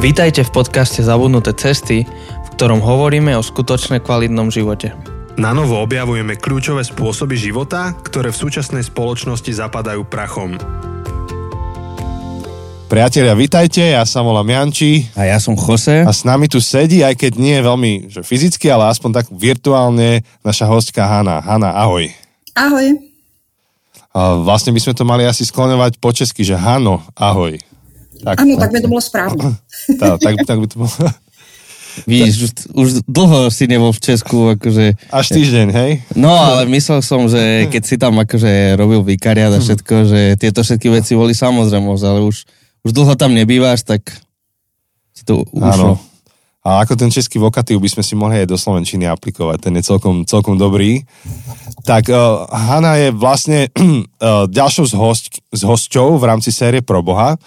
Vítajte v podcaste Zabudnuté cesty, v ktorom hovoríme o skutočne kvalitnom živote. Na novo objavujeme kľúčové spôsoby života, ktoré v súčasnej spoločnosti zapadajú prachom. Priatelia, vitajte, ja sa volám Janči A ja som Jose. a s nami tu sedí, aj keď nie je veľmi že fyzicky, ale aspoň tak virtuálne, naša hostka Hanna. Hanna, ahoj. Ahoj. A vlastne by sme to mali asi skloňovať po česky, že Hano, ahoj. Tak, Ano, tak by to bylo správně. tá, tak, tak by to bolo. Víš, už, už dlho si nebol v Česku, akože... Až týždeň, hej? No, ale myslel som, že keď si tam akože robil vikariát a všetko, že tieto všetky veci boli samozrejmosť, ale už, už dlho tam nebývaš, tak si to ušlo. Áno. A ako ten český vokatív by sme si mohli aj do Slovenčiny aplikovať, ten je celkom, celkom dobrý. Tak uh, Hanna je vlastne uh, ďalšou z, host, z hostťou v rámci série Pro Boha,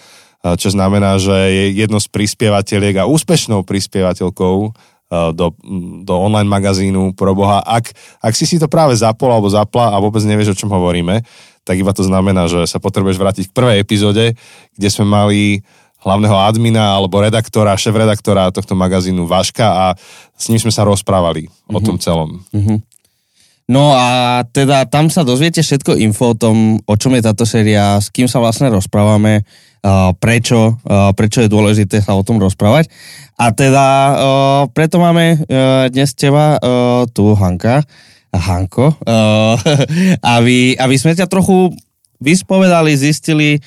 čo znamená, že je jedno z prispievateľiek a úspešnou prispievateľkou uh, do, do online magazínu Pro Boha. Ak, ak si si to práve zapol alebo zapla a vôbec nevieš, o čom hovoríme, tak iba to znamená, že sa potrebuješ vrátiť k prvej epizóde, kde sme mali hlavného admina alebo redaktora, šéf-redaktora tohto magazínu Vaška a s ním sme sa rozprávali mm-hmm. o tom celom. No a teda tam sa dozviete všetko info o tom, o čom je táto séria, s kým sa vlastne rozprávame, prečo, uh, prečo je dôležité sa o tom rozprávať. A teda uh, preto máme dnes teba tu Hanka, Hanko, aby, aby sme ťa trochu vyspovedali, zistili,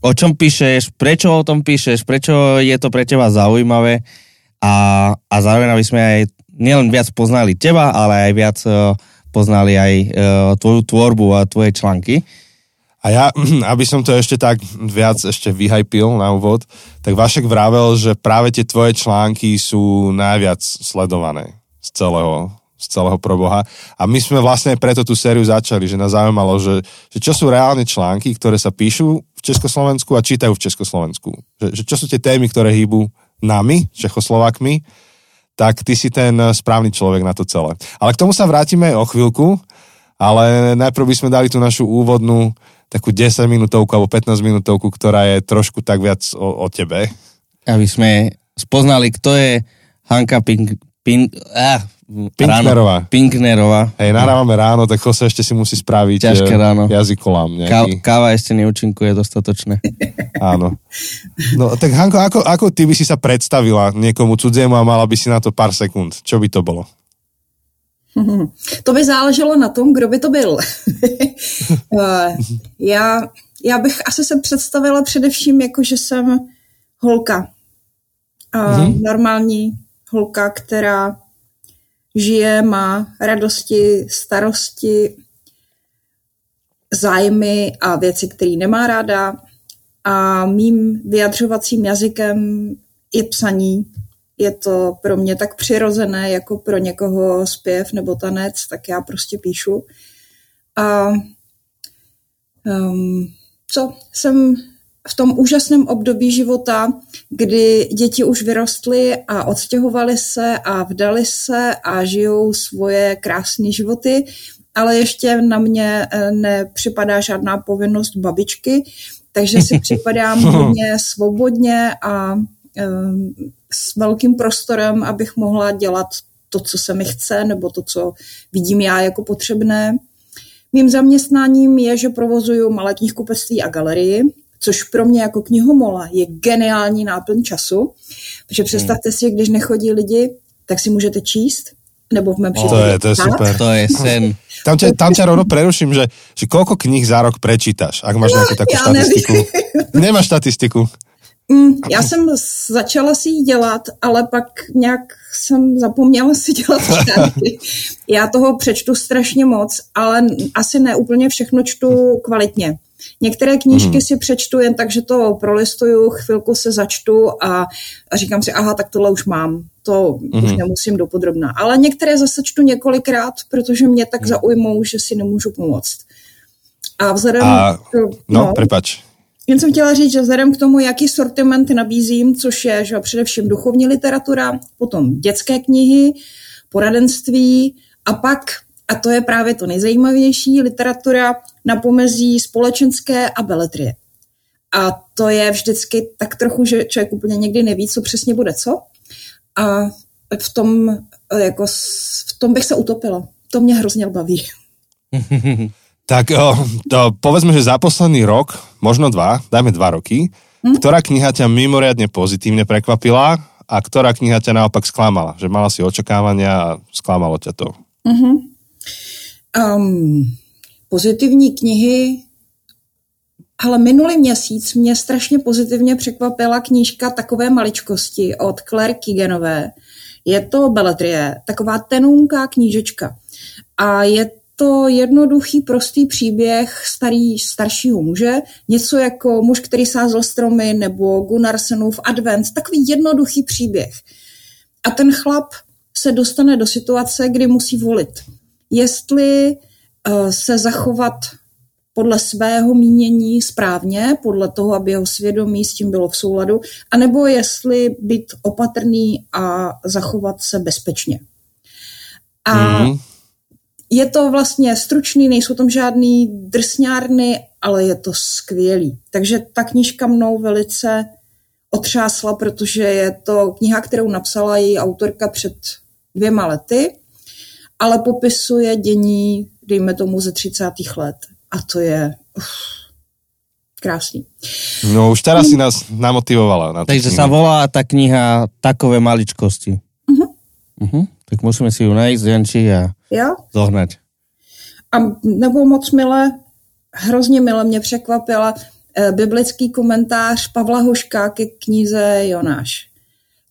o čom píšeš, prečo o tom píšeš, prečo je to pre teba zaujímavé a, a zároveň aby sme aj nielen viac poznali teba, ale aj viac poznali aj tvoju tvorbu a tvoje články. A ja, aby som to ešte tak viac ešte vyhajpil na úvod, tak Vašek vravel, že práve tie tvoje články sú najviac sledované z celého, z celého proboha. A my sme vlastne preto tú sériu začali, že nás zaujímalo, že, že čo sú reálne články, ktoré sa píšu v Československu a čítajú v Československu. Že, že čo sú tie témy, ktoré hýbu nami, Čechoslovakmi, tak ty si ten správny človek na to celé. Ale k tomu sa vrátime o chvíľku, ale najprv by sme dali tú našu úvodnú takú 10 minútovku alebo 15 minútovku, ktorá je trošku tak viac o, o tebe. Aby sme spoznali, kto je Hanka Pink, Pink, ah, Pinknerová. Ráno, Pinknerová. Hej, nahrávame ráno, tak Jose ešte si musí spraviť Ťažké eh, ráno. jazykolám Ká, nejaký. káva ešte neúčinkuje dostatočne. Áno. No tak Hanko, ako, ako ty by si sa predstavila niekomu cudziemu a mala by si na to pár sekúnd? Čo by to bolo? To by záleželo na tom, kdo by to byl. Eh, já, já bych asi se představila především jako, že jsem holka. Mm-hmm. Normální holka, která žije, má radosti, starosti, zájmy a věci, které nemá ráda. A mým vyjadřovacím jazykem je psaní. Je to pro mě tak přirozené, jako pro někoho zpěv nebo tanec, tak já prostě píšu. A um, co jsem v tom úžasném období života, kdy děti už vyrostly a odstěhovaly se a vdali se a žijou svoje krásné životy, ale ještě na mě eh, nepřipadá žádná povinnost babičky, takže si připadám hodně svobodně a um, s velkým prostorem, abych mohla dělat to, co se mi chce, nebo to, co vidím já jako potřebné. Mým zaměstnáním je, že provozuju malé knihkupectví a galerii, což pro mě jako knihomola je geniální náplň času, protože představte si, když nechodí lidi, tak si můžete číst, nebo v mém To případě je, to je super. To je sen. Tam ťa, tam ťa rovno preruším, že, že koľko kníh za rok prečítaš, ak máš nejakú takú já štatistiku. Nemáš štatistiku. Mm, já jsem začala si ji dělat, ale pak nějak jsem zapomněla si dělat články. Já toho přečtu strašně moc, ale asi ne úplně všechno čtu kvalitně. Některé knížky si přečtu jen tak, že to prolistuju, chvilku se začtu a, a říkám si, aha, tak tohle už mám. To už nemusím dopodrobná. Ale některé zase čtu několikrát, protože mě tak zaujmou, že si nemůžu pomoct. A vzhledem... A, no, prepač. Jen jsem chtěla říct, že vzhledem k tomu, jaký sortiment nabízím, což je že především duchovní literatura, potom dětské knihy, poradenství a pak, a to je právě to nejzajímavější, literatura na pomezí společenské a beletrie. A to je vždycky tak trochu, že člověk úplně někdy neví, co přesně bude co. A v tom, jako, v tom bych se utopila. To mě hrozně baví. tak o, to, povedzme, že za posledný rok, možno dva, dajme dva roky, hm? ktorá kniha ťa mimoriadne pozitívne prekvapila a ktorá kniha ťa naopak sklamala? Že mala si očakávania a sklamalo ťa to? Uh-huh. Um, pozitivní knihy ale minulý měsíc mě strašně pozitivně překvapila knížka Takové maličkosti od Claire Kigenové. Je to Beletrie, taková tenunká knížečka. A je to jednoduchý, prostý příběh starý, staršího muže, něco jako muž, který sázel stromy, nebo Gunnarsenův advent, takový jednoduchý příběh. A ten chlap se dostane do situace, kdy musí volit, jestli uh, se zachovat podle svého mínění správně, podle toho, aby jeho svědomí s tím bylo v souladu, anebo jestli být opatrný a zachovat se bezpečně. A mm-hmm. Je to vlastně stručný, nejsou tam žádný drsňárny, ale je to skvělý. Takže ta knížka mnou velice otřásla, protože je to kniha, kterou napsala její autorka před dvěma lety, ale popisuje dění, dejme tomu, ze 30. let a to je uf, krásný. No už teraz si nás namotivovala. Na Takže sa volá tá kniha Takové maličkosti. Uh-huh. Uh-huh. Tak musíme si ju najít, Janči, a jo? zohnať. A nebo moc milé, hrozně milé mě překvapila eh, biblický komentář Pavla Hoška ke knize Jonáš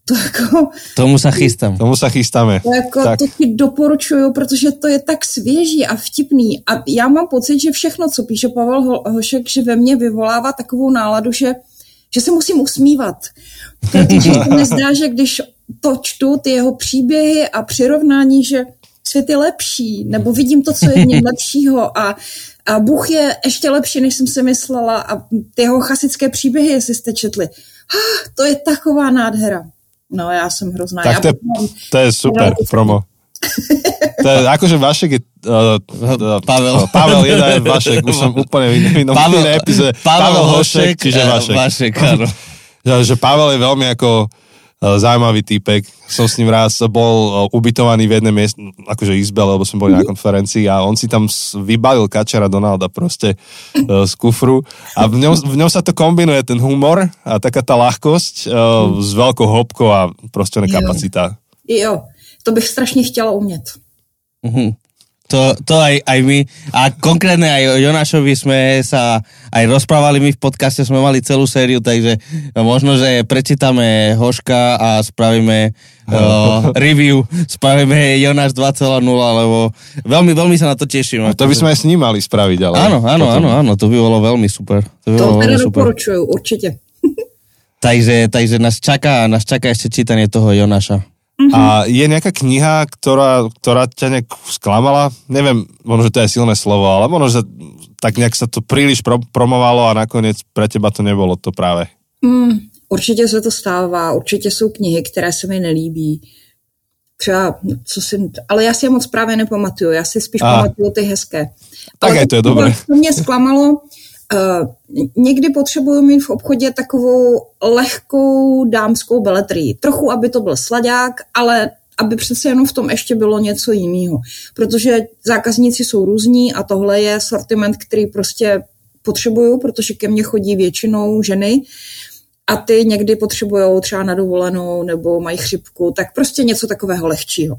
to jako... Tomu se chystám. Tomu se chystáme. To, jako, tak. to ti doporučuju, protože to je tak svěží a vtipný. A já mám pocit, že všechno, co píše Pavel Hošek, že ve mně vyvolává takovou náladu, že, že se musím usmívat. Protože mi zdá, že když to čtu, ty jeho příběhy a přirovnání, že svět je lepší, nebo vidím to, co je v něm lepšího a, a Bůh je ještě lepší, než jsem si myslela a ty jeho chasické příběhy, jestli jste četli. Ah, to je taková nádhera. No, já jsem hrozná. Tak to, mám... to je super promo. To je, akože Vašek je... Uh, uh, Pavel. Pavel je Vašek, už som úplne v inom Pavel. Pavel, Pavel Hošek, čiže Vašek. Vašek, áno. Že, že Pavel je veľmi ako zaujímavý týpek. Som s ním raz bol uh, ubytovaný v jednej miest, akože izbe, lebo sme boli na konferencii a on si tam vybalil kačera Donalda proste uh, z kufru a v ňom, v ňom sa to kombinuje, ten humor a taká tá ľahkosť uh, mm. s veľkou hopkou a proste kapacita. Jo, to bych strašně chtěla umět. Mm-hmm. To, to aj, aj my. A konkrétne aj o Jonášovi sme sa aj rozprávali my v podcaste, sme mali celú sériu, takže možno, že prečítame Hoška a spravíme uh, review, spravíme Jonáš 2.0, lebo veľmi, veľmi sa na to teším. No to by sme aj s ním mali spraviť, ale... Áno, áno, áno, áno, to by bolo veľmi super. To, by to bolo veľmi super. určite. takže, takže nás čaká, nás čaká ešte čítanie toho Jonáša. Uh-huh. A je nejaká kniha, ktorá, ktorá ťa nejak sklamala? Neviem, možno, že to je silné slovo, ale možno, že tak nejak sa to príliš pro, promovalo a nakoniec pre teba to nebolo to práve. Mm, určitě se to stává, určitě jsou knihy, které se mi nelíbí. Třeba, co si, ale já si je moc právě nepamatuju, já si spíš a. pamatuju ty hezké. Tak ale to je dobré. To mě zklamalo, Uh, někdy potřebuju mít v obchodě takovou lehkou dámskou beletrii. Trochu, aby to byl sladák, ale aby přece jenom v tom ještě bylo něco jiného. Protože zákazníci jsou různí a tohle je sortiment, který prostě potřebuju, protože ke mně chodí většinou ženy a ty někdy potřebují třeba na dovolenou nebo mají chřipku, tak prostě něco takového lehčího.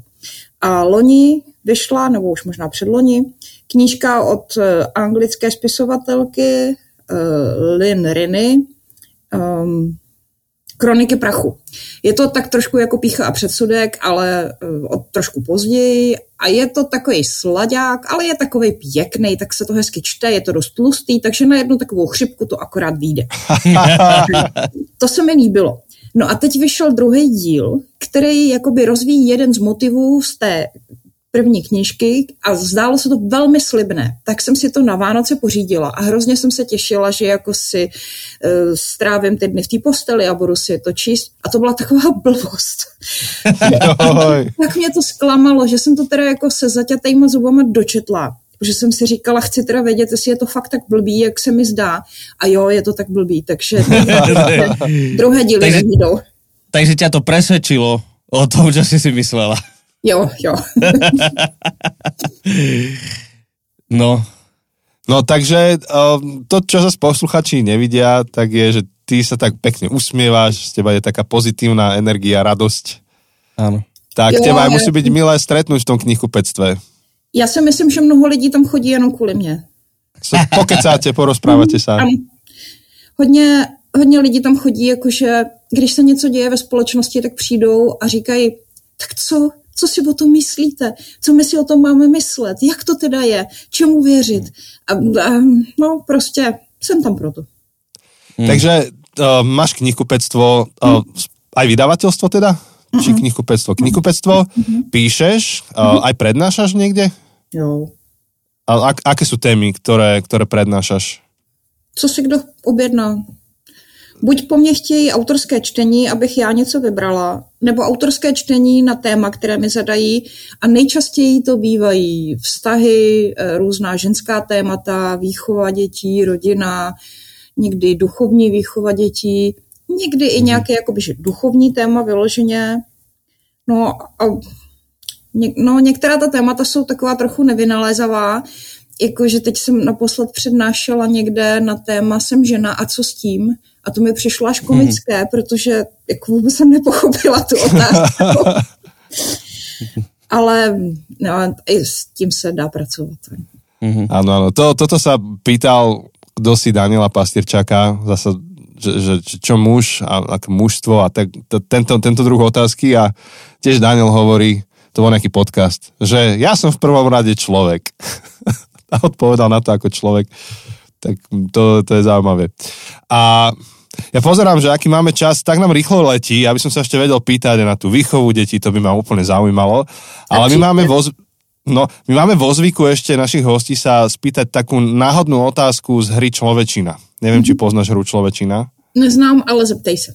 A loni vyšla, nebo už možná předloni, knížka od eh, anglické spisovatelky uh, Lynn Rinny, um, Kroniky prachu. Je to tak trošku jako pícha a předsudek, ale uh, od trošku později a je to takový sladák, ale je takový pěkný, tak se to hezky čte, je to dost tlustý, takže na jednu takovou chřipku to akorát vyjde. to se mi líbilo. No a teď vyšel druhý díl, který jakoby rozvíjí jeden z motivů z té první knížky a zdálo se to velmi slibné. Tak jsem si to na Vánoce pořídila a hrozně jsem se těšila, že jako si uh, strávím ty dny v té posteli a budu si to číst. A to byla taková blbost. tak mě to zklamalo, že jsem to teda jako se zaťatejma zubama dočetla. Protože jsem si říkala, chci teda vědět, jestli je to fakt tak blbý, jak se mi zdá. A jo, je to tak blbý, takže druhé díly takže, jdou. Takže tě to presvedčilo o tom, co jsi si myslela. Jo, jo. no. No takže to, čo sa posluchači nevidia, tak je, že ty sa tak pekne usmievaš, z teba je taká pozitívna energia, radosť. Áno. Tak jo, teba aj musí byť milé stretnúť v tom knihkupectve. Já si myslím, že mnoho lidí tam chodí jenom kvůli mě. Pokecáte, porozpráváte sa. Hodně, hodně lidí tam chodí, jakože když se něco děje ve společnosti, tak přijdou a říkají, tak co, co si o tom myslíte? Co my si o tom máme myslet? Jak to teda je? Čemu věřit? A, a no prostě jsem tam proto. Hmm. Takže uh, máš knihkupectvo, uh, aj vydavateľstvo teda? Uh-uh. Či knihkupectvo? Knihkupectvo, uh-huh. píšeš, uh, aj prednášaš niekde? Jo. A ak, aké sú témy, ktoré, ktoré prednášaš? Co si kdo objedná? Buď po mně chtějí autorské čtení, abych já něco vybrala, nebo autorské čtení na téma, které mi zadají a nejčastěji to bývají vztahy, eh, různá ženská témata, výchova dětí, rodina, někdy duchovní výchova dětí, někdy i mhm. nějaké jakoby, že duchovní téma vyloženě. No a no, některá ta témata jsou taková trochu nevynalézavá, jakože teď jsem naposled přednášela někde na téma jsem žena a co s tím a to mi přišlo až komické, hmm. protože jako vůbec jsem nepochopila tu otázku. Ale no, i s tím se dá pracovat. Mm-hmm. Áno, áno. To, toto sa pýtal kto si Daniela Pastierčaka, zase, že, že, čo muž a ak mužstvo a tak, to, tento, tento druh otázky a tiež Daniel hovorí, to bol nejaký podcast, že ja som v prvom rade človek. a odpovedal na to ako človek. Tak to, to je zaujímavé. A ja pozerám, že aký máme čas, tak nám rýchlo letí, aby som sa ešte vedel pýtať na tú výchovu detí, to by ma úplne zaujímalo. Ale my máme vo, No, my máme vo zvyku ešte našich hostí sa spýtať takú náhodnú otázku z hry Človečina. Neviem, mm-hmm. či poznáš hru Človečina. Neznám, ale zeptej sa.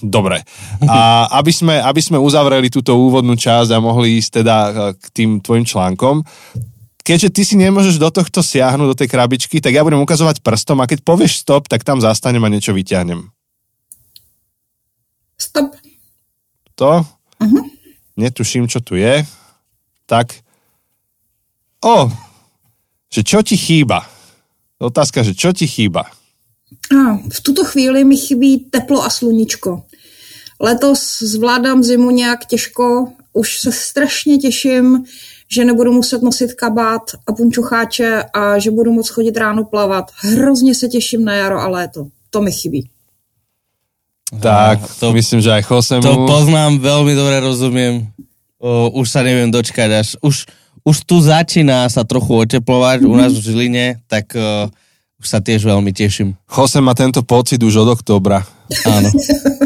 Dobre. A aby sme, aby sme uzavreli túto úvodnú časť a mohli ísť teda e, k tým tvojim článkom, keďže ty si nemôžeš do tohto siahnuť, do tej krabičky, tak ja budem ukazovať prstom a keď povieš stop, tak tam zastanem a niečo vyťahnem. Stop. To? Uh-huh. Netuším, čo tu je. Tak O, že čo ti chýba? Otázka, že čo ti chýba? A, v tuto chvíli mi chybí teplo a sluníčko. Letos zvládám zimu nějak těžko, už se strašně těším, že nebudu muset nosit kabát a punčucháče a že budu moc chodit ráno plavat. Hrozně se těším na jaro a léto. To mi chybí. Tak, to, myslím, že aj Chosemu... To poznám, veľmi dobre rozumiem. O, už sa neviem dočkať, až už, už tu začína sa trochu oteplovať mm-hmm. u nás v Žiline, tak uh, už sa tiež veľmi teším. Jose má tento pocit už od oktobra. Áno.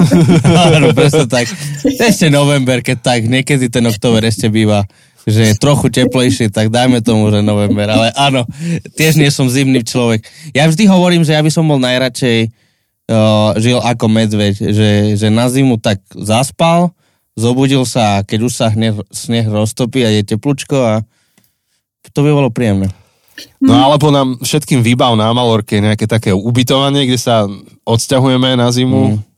Áno, presne tak. Ešte november, keď tak, niekedy ten október ešte býva že je trochu teplejší, tak dajme tomu, že november. Ale áno, tiež nie som zimný človek. Ja vždy hovorím, že ja by som bol najradšej uh, žil ako medveď, že, že na zimu tak zaspal, zobudil sa a keď už sa sneh, sneh roztopí a je teplúčko a to by bolo príjemné. No alebo nám všetkým výbav na Malorke nejaké také ubytovanie, kde sa odsťahujeme na zimu. Mm.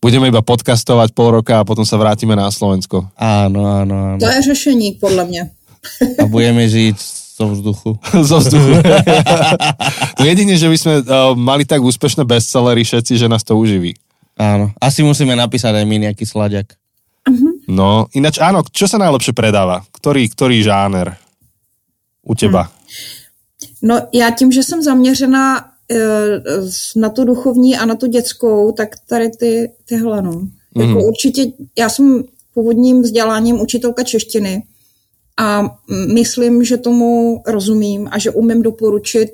Budeme iba podcastovať pol roka a potom sa vrátime na Slovensko. Áno, áno, áno. To je řešení, podľa mňa. A budeme žiť zo vzduchu. zo vzduchu. no jedine, že by sme uh, mali tak úspešné bestsellery všetci, že nás to uživí. Áno. Asi musíme napísať aj my nejaký sladiak. Uh-huh. No, ináč áno, čo sa najlepšie predáva? Ktorý, ktorý žáner u teba? Hmm. No já tím, že jsem zaměřena e, na tu duchovní a na tu dětskou, tak tady ty, tyhle, no. Jako mm. určitě, já jsem původním vzděláním učitelka češtiny a myslím, že tomu rozumím a že umím doporučit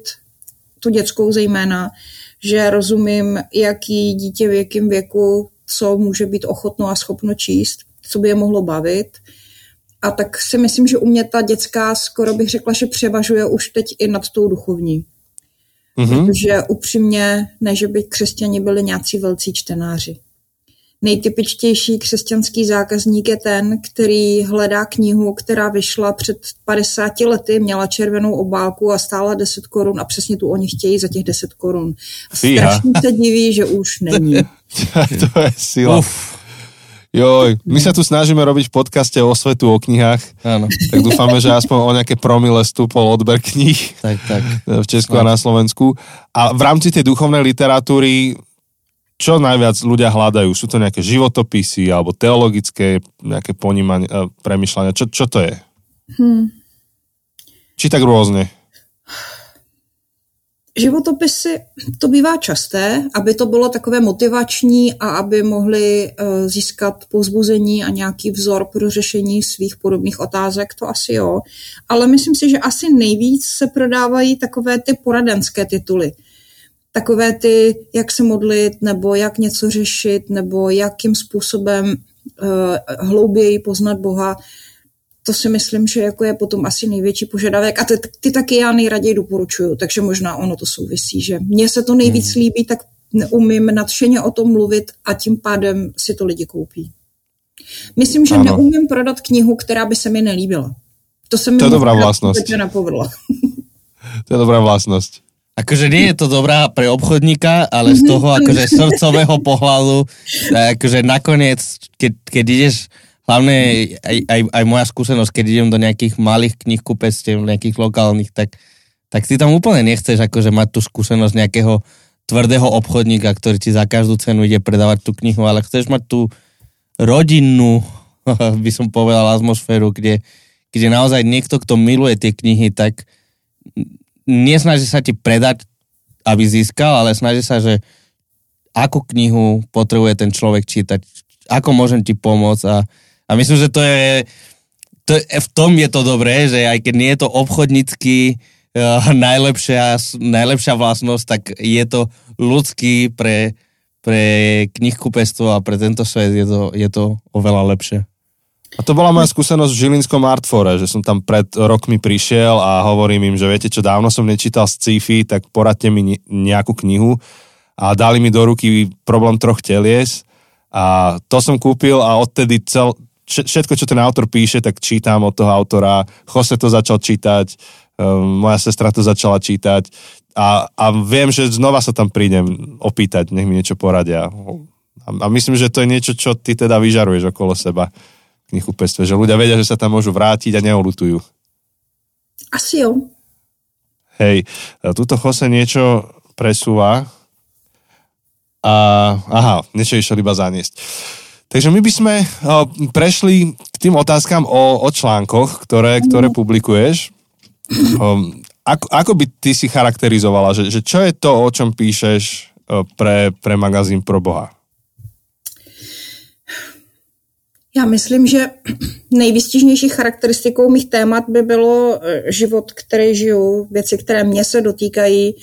tu dětskou zejména, že rozumím, jaký dítě v jakém věku co může být ochotno a schopno číst, co by je mohlo bavit. A tak si myslím, že u mě ta dětská skoro bych řekla, že převažuje už teď i nad tou duchovní. Mm-hmm. Protože upřímně, ne, že by křesťani byli nějací velcí čtenáři. Nejtypičtější křesťanský zákazník je ten, který hledá knihu, která vyšla před 50 lety, měla červenou obálku a stála 10 korun a přesně tu oni chtějí za těch 10 korun. A strašně se diví, že už není. to je sila. Uf. Joj, my sa tu snažíme robiť v podcaste o svetu, o knihách. Áno. Tak dúfame, že aspoň o nejaké promile stúpol odber kníh tak, tak. v Česku a na Slovensku. A v rámci tej duchovnej literatúry čo najviac ľudia hľadajú? Sú to nejaké životopisy alebo teologické nejaké ponímanie, eh, premyšľania? Čo, čo to je? Hmm. Či tak rôzne? Životopisy, to bývá časté, aby to bylo takové motivační a aby mohli uh, získat povzbuzení a nějaký vzor pro řešení svých podobných otázek, to asi jo. Ale myslím si, že asi nejvíc se prodávají takové ty poradenské tituly takové ty, jak se modlit, nebo jak něco řešit, nebo jakým způsobem uh, hlouběji poznat Boha, to si myslím, že jako je potom asi největší požadavek a ty, ty taky já nejraději doporučuju, takže možná ono to souvisí, že mně se to nejvíc hmm. líbí, tak umím nadšeně o tom mluvit a tím pádem si to lidi koupí. Myslím, že ano. neumím prodat knihu, která by se mi nelíbila. To se mi to je dobrá vlastnost. nepovedlo. to je dobrá vlastnost. Akože nie je to dobrá pre obchodníka, ale z toho akože srdcového pohľadu, akože nakoniec, keď, keď ideš, hlavne aj, aj, aj moja skúsenosť, keď idem do nejakých malých knihkupectiev, nejakých lokálnych, tak, tak ty tam úplne nechceš akože mať tú skúsenosť nejakého tvrdého obchodníka, ktorý ti za každú cenu ide predávať tú knihu, ale chceš mať tú rodinnú, by som povedal, atmosféru, kde, kde naozaj niekto, kto miluje tie knihy, tak nesnaží sa ti predať, aby získal, ale snaží sa, že akú knihu potrebuje ten človek čítať, ako môžem ti pomôcť a, a myslím, že to je, to v tom je to dobré, že aj keď nie je to obchodnícky uh, najlepšia, najlepšia vlastnosť, tak je to ľudský pre, pre knihkupectvo a pre tento svet je to, je to oveľa lepšie. A to bola moja skúsenosť v Žilinskom Artfore, že som tam pred rokmi prišiel a hovorím im, že viete čo, dávno som nečítal sci-fi, tak poradte mi nejakú knihu a dali mi do ruky problém troch telies a to som kúpil a odtedy cel, všetko, čo ten autor píše, tak čítam od toho autora. Jose to začal čítať, um, moja sestra to začala čítať a, a viem, že znova sa tam prídem opýtať, nech mi niečo poradia. A, a myslím, že to je niečo, čo ty teda vyžaruješ okolo seba knihkupectve, že ľudia vedia, že sa tam môžu vrátiť a neolutujú. Asi jo. Hej, tuto Jose niečo presúva a aha, niečo išiel iba zaniesť. Takže my by sme o, prešli k tým otázkam o, o článkoch, ktoré, ktoré publikuješ. O, ako, ako by ty si charakterizovala, že, že čo je to, o čom píšeš pre, pre magazín Pro Boha? Já myslím, že nejvystižnější charakteristikou mých témat by bylo eh, život, který žiju, věci, které mě se dotýkají,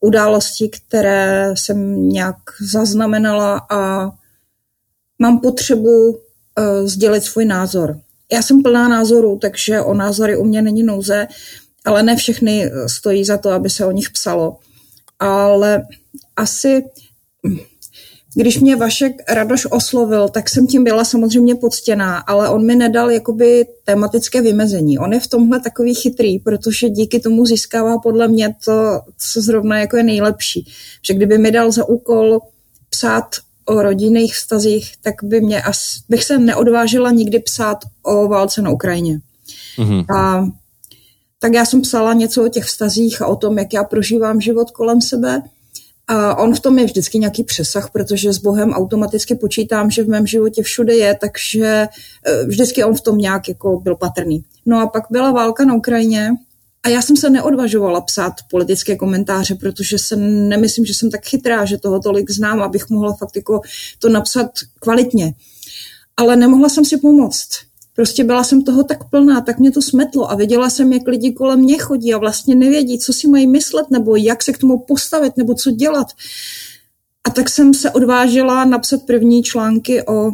události, které jsem nějak zaznamenala a mám potřebu uh, sdělit svůj názor. Já jsem plná názorů, takže o názory u mě není nouze, ale ne všechny eh, stojí za to, aby se o nich psalo. Ale asi když mě Vašek Radoš oslovil, tak jsem tím byla samozřejmě poctěná, ale on mi nedal jakoby tematické vymezení. On je v tomhle takový chytrý, protože díky tomu získává podle mě to, co zrovna jako je nejlepší. Že kdyby mi dal za úkol psát o rodinných vztazích, tak by mě as, bych se neodvážila nikdy psát o válce na Ukrajině. Mm-hmm. A tak já jsem psala něco o těch vztazích a o tom, jak já prožívám život kolem sebe – a on v tom je vždycky nějaký přesah, protože s Bohem automaticky počítám, že v mém životě všude je, takže e, vždycky on v tom nějak jako byl patrný. No a pak byla válka na Ukrajině a já jsem se neodvažovala psát politické komentáře, protože se nemyslím, že jsem tak chytrá, že toho tolik znám, abych mohla fakt jako to napsat kvalitně. Ale nemohla jsem si pomoct Prostě byla jsem toho tak plná, tak mě to smetlo a viděla jsem, jak lidi kolem mě chodí a vlastně nevědí, co si mají myslet nebo jak se k tomu postavit nebo co dělat. A tak jsem se odvážila napsat první články o,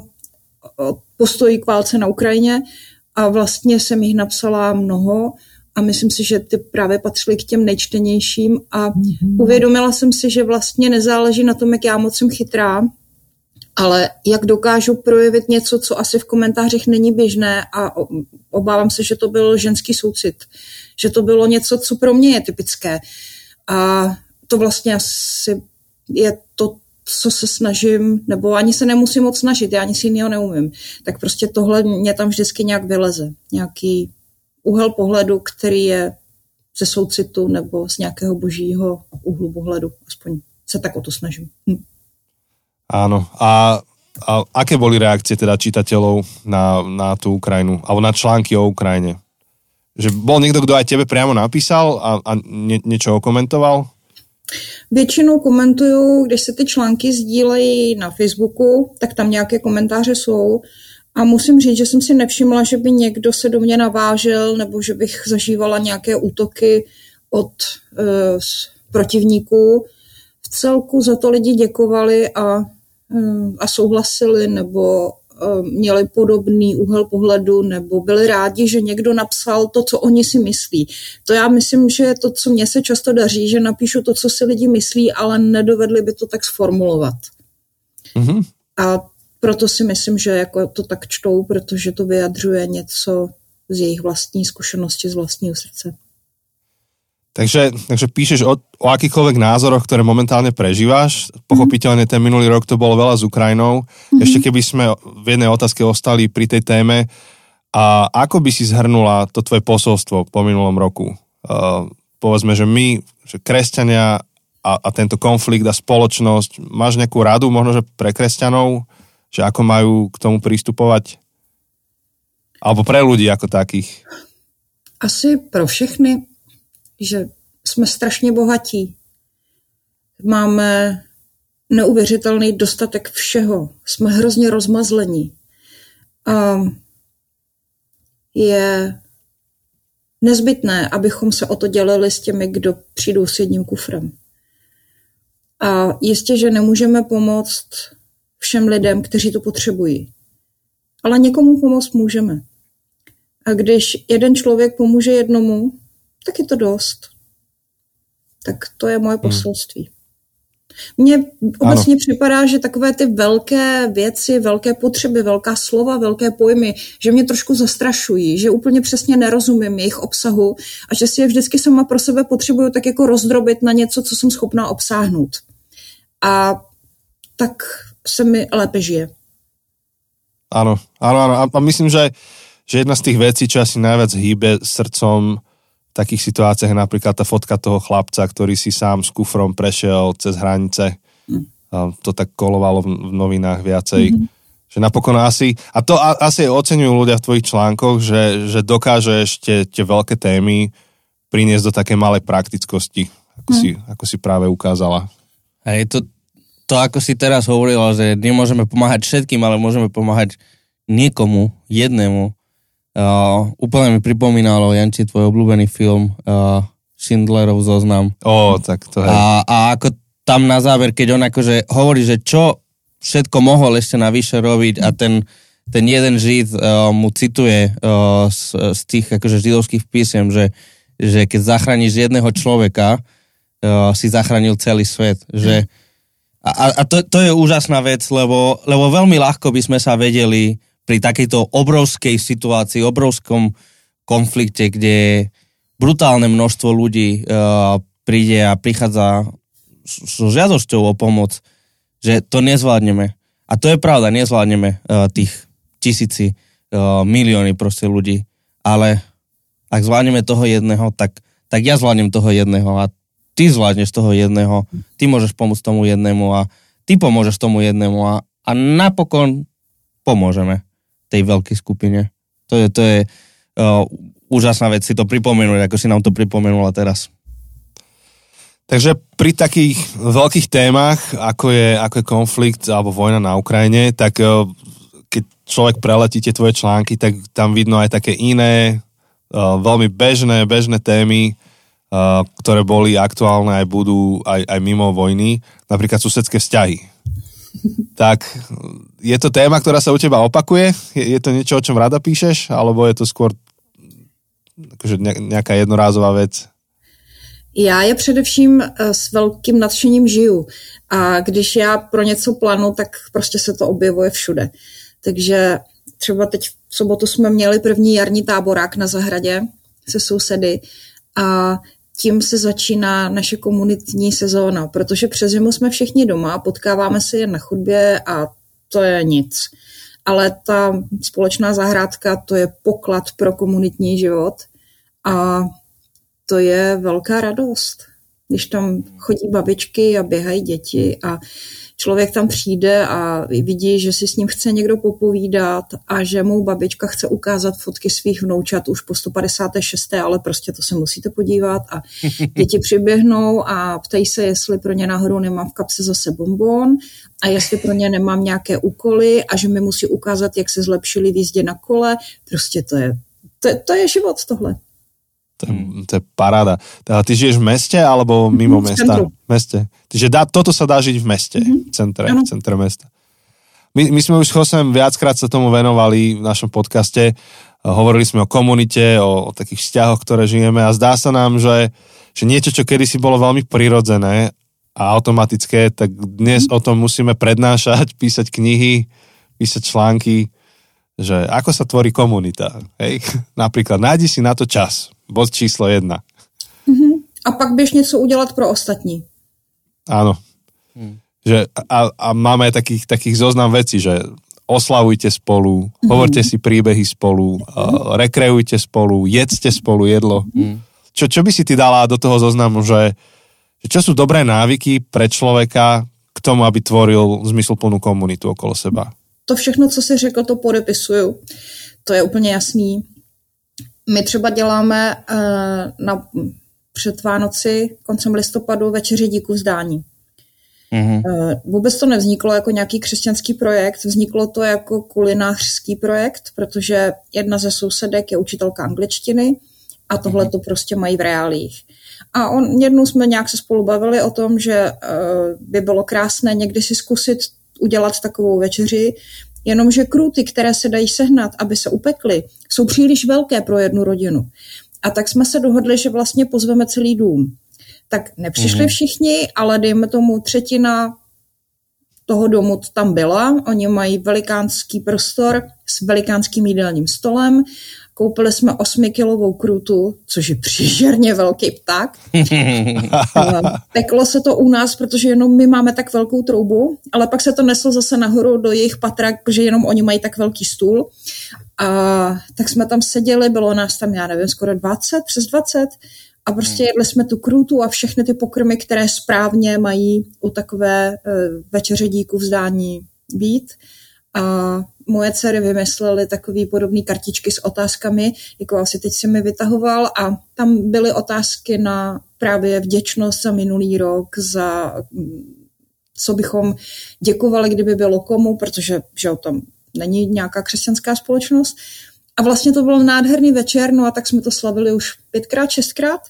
o postoji k válce na Ukrajině a vlastně jsem jich napsala mnoho a myslím si, že ty právě patřily k těm nejčtenějším a mm-hmm. uvědomila jsem si, že vlastně nezáleží na tom, jak já moc jsem chytrá, ale jak dokážu projevit něco, co asi v komentářích není běžné a obávám se, že to byl ženský soucit, že to bylo něco, co pro mě je typické. A to vlastně asi je to, co se snažím, nebo ani se nemusím moc snažit, já nic jiného neumím. Tak prostě tohle mě tam vždycky nějak vyleze. Nějaký úhel pohledu, který je ze soucitu nebo z nějakého božího úhlu pohledu. Aspoň se tak o to snažím. Hm. Áno. A, a aké boli reakcie teda čitateľov na, na tú Ukrajinu? Alebo na články o Ukrajine? Že bol niekto, kto aj tebe priamo napísal a, a nie, niečo okomentoval? Většinou komentuju, když se ty články sdílejí na Facebooku, tak tam nějaké komentáře jsou. A musím říct, že jsem si nevšimla, že by někdo se do mě navážel nebo že bych zažívala nějaké útoky od uh, protivníků. V celku za to lidi děkovali a, uh, a souhlasili nebo uh, měli podobný úhel pohledu nebo byli rádi, že někdo napsal to, co oni si myslí. To já myslím, že je to, co mně se často daří, že napíšu to, co si lidi myslí, ale nedovedli by to tak sformulovat. Mm-hmm. A proto si myslím, že jako to tak čtou, protože to vyjadřuje něco z jejich vlastní zkušenosti, z vlastního srdce. Takže, takže píšeš o, o akýchkoľvek názoroch, ktoré momentálne prežíváš. Pochopiteľne ten minulý rok to bolo veľa s Ukrajinou. Mm-hmm. Ešte keby sme v jednej otázke ostali pri tej téme, a ako by si zhrnula to tvoje posolstvo po minulom roku? Uh, povedzme, že my, že kresťania a, a tento konflikt a spoločnosť, máš nejakú radu možno, že pre kresťanov, že ako majú k tomu prístupovať? Alebo pre ľudí ako takých? Asi pro všechny, že jsme strašně bohatí. Máme neuvěřitelný dostatek všeho. Jsme hrozně rozmazlení. A je nezbytné, abychom se o to dělali s těmi, kdo přijdou s jedním kufrem. A jistě, že nemůžeme pomoct všem lidem, kteří to potřebují. Ale někomu pomoct můžeme. A když jeden člověk pomůže jednomu, tak je to dost. Tak to je moje hmm. poselství. Mně obecně ano. připadá, že takové ty velké věci, velké potřeby, velká slova, velké pojmy, že mě trošku zastrašují, že úplně přesně nerozumím jejich obsahu a že si je vždycky sama pro sebe potřebuju tak jako rozdrobit na něco, co jsem schopná obsáhnout. A tak se mi lépe žije. Áno, áno, áno. A myslím, že, že jedna z tých vecí, čo asi najviac hýbe srdcom v takých situáciách je napríklad tá fotka toho chlapca, ktorý si sám s kufrom prešiel cez hranice. Mm. To tak kolovalo v, novinách viacej. Mm-hmm. Že napokon asi, a to asi oceňujú ľudia v tvojich článkoch, že, že dokážeš tie, tie veľké témy priniesť do také malej praktickosti, ako, mm. si, ako si práve ukázala. Hej, to, to, ako si teraz hovorila, že nemôžeme pomáhať všetkým, ale môžeme pomáhať niekomu, jednému. Uh, úplne mi pripomínalo, Janči, tvoj obľúbený film uh, Schindlerov zoznam. Ó, tak to je. A, a ako tam na záver, keď on akože hovorí, že čo všetko mohol ešte navyše robiť a ten, ten jeden žid uh, mu cituje uh, z, z tých akože židovských písem, že, že keď zachrániš jedného človeka, uh, si zachránil celý svet. Že, a, a to, to je úžasná vec, lebo, lebo veľmi ľahko by sme sa vedeli pri takejto obrovskej situácii, obrovskom konflikte, kde brutálne množstvo ľudí uh, príde a prichádza so žiadosťou o pomoc, že to nezvládneme. A to je pravda, nezvládneme uh, tých tisíci, uh, milióny proste ľudí. Ale ak zvládneme toho jedného, tak, tak ja zvládnem toho jedného a ty zvládneš toho jedného, ty môžeš pomôcť tomu jednému a ty pomôžeš tomu jednému a, a napokon pomôžeme tej veľkej skupine. To je, to je uh, úžasná vec si to pripomenúť, ako si nám to pripomenula teraz. Takže pri takých veľkých témach, ako je, ako je konflikt alebo vojna na Ukrajine, tak uh, keď človek preletí tie tvoje články, tak tam vidno aj také iné, uh, veľmi bežné, bežné témy, ktoré boli aktuálne aj budú aj, aj mimo vojny, napríklad susedské vzťahy. Tak je to téma, ktorá sa u teba opakuje? Je, je to niečo, o čom rada píšeš? Alebo je to skôr akože nejaká jednorázová vec? Já je především eh, s velkým nadšením žiju a když já pro něco plánu, tak prostě se to objevuje všude. Takže třeba teď v sobotu jsme měli první jarní táborák na zahradě se sousedy a tím se začíná naše komunitní sezóna, protože přes zimu jsme všichni doma, potkáváme se jen na chodbě a to je nic. Ale ta společná zahrádka, to je poklad pro komunitní život a to je velká radost, když tam chodí babičky a běhají děti a člověk tam přijde a vidí, že si s ním chce někdo popovídat a že mu babička chce ukázat fotky svých vnoučat už po 156. ale prostě to se musíte podívat a děti přiběhnou a ptají se, jestli pro ně nahoru nemám v kapse zase bonbon a jestli pro ně nemám nějaké úkoly a že mi musí ukázat, jak se zlepšili v jízdě na kole. Prostě to je, to, to je život tohle. To, to je paráda. Teda ty žiješ v meste alebo mimo v mesta? centru. V meste. Čiže dá, toto sa dá žiť v meste, v centre, v centre mesta. My, my sme už s Chosem viackrát sa tomu venovali v našom podcaste. Hovorili sme o komunite, o, o takých vzťahoch, ktoré žijeme a zdá sa nám, že, že niečo, čo kedysi bolo veľmi prirodzené a automatické, tak dnes o tom musíme prednášať, písať knihy, písať články, že ako sa tvorí komunita. Hej? Napríklad nájdi si na to čas. Bod číslo jedna. A pak běž něco udělat pro ostatní. Áno. Že, a, a máme takých, takých zoznam vecí, že oslavujte spolu, hovorte si príbehy spolu, uh, rekreujte spolu, jedzte spolu jedlo. Čo, čo by si ty dala do toho zoznamu, že, že čo sú dobré návyky pre človeka k tomu, aby tvoril zmysluplnú komunitu okolo seba? to všechno, co jsi řekl, to podepisuju. To je úplně jasný. My třeba děláme uh, na před Vánoci koncem listopadu večeři díku vzdání. Mhm. Uh, vůbec to nevzniklo jako nějaký křesťanský projekt, vzniklo to jako kulinářský projekt, protože jedna ze sousedek je učitelka angličtiny a tohle to prostě mají v reálích. A on, jednou jsme nějak se spolu bavili o tom, že uh, by bylo krásné někdy si zkusit udělat takovou večeři, jenomže kruty, které se dají sehnat, aby se upekly, jsou příliš velké pro jednu rodinu. A tak jsme se dohodli, že vlastně pozveme celý dům. Tak nepřišli všichni, ale dejme tomu třetina toho domu tam byla. Oni mají velikánský prostor s velikánským jídelním stolem. Koupili jsme 8-kilovou krutu, což je příšerně velký pták. Peklo se to u nás, protože jenom my máme tak velkou troubu, ale pak se to neslo zase nahoru do jejich patra, protože jenom oni mají tak velký stůl. A tak jsme tam seděli, bylo nás tam, já nevím, skoro 20, přes 20 a prostě jedli jsme tu krůtu a všechny ty pokrmy, které správně mají u takové uh, večeře díku vzdání být. A moje dcery vymyslely takový podobný kartičky s otázkami, jako asi teď si mi vytahoval a tam byly otázky na právě vděčnost za minulý rok, za mm, co bychom děkovali, kdyby bylo komu, protože že tam není nějaká křesťanská společnost. A vlastně to byl nádherný večer, no a tak jsme to slavili už pětkrát, šestkrát.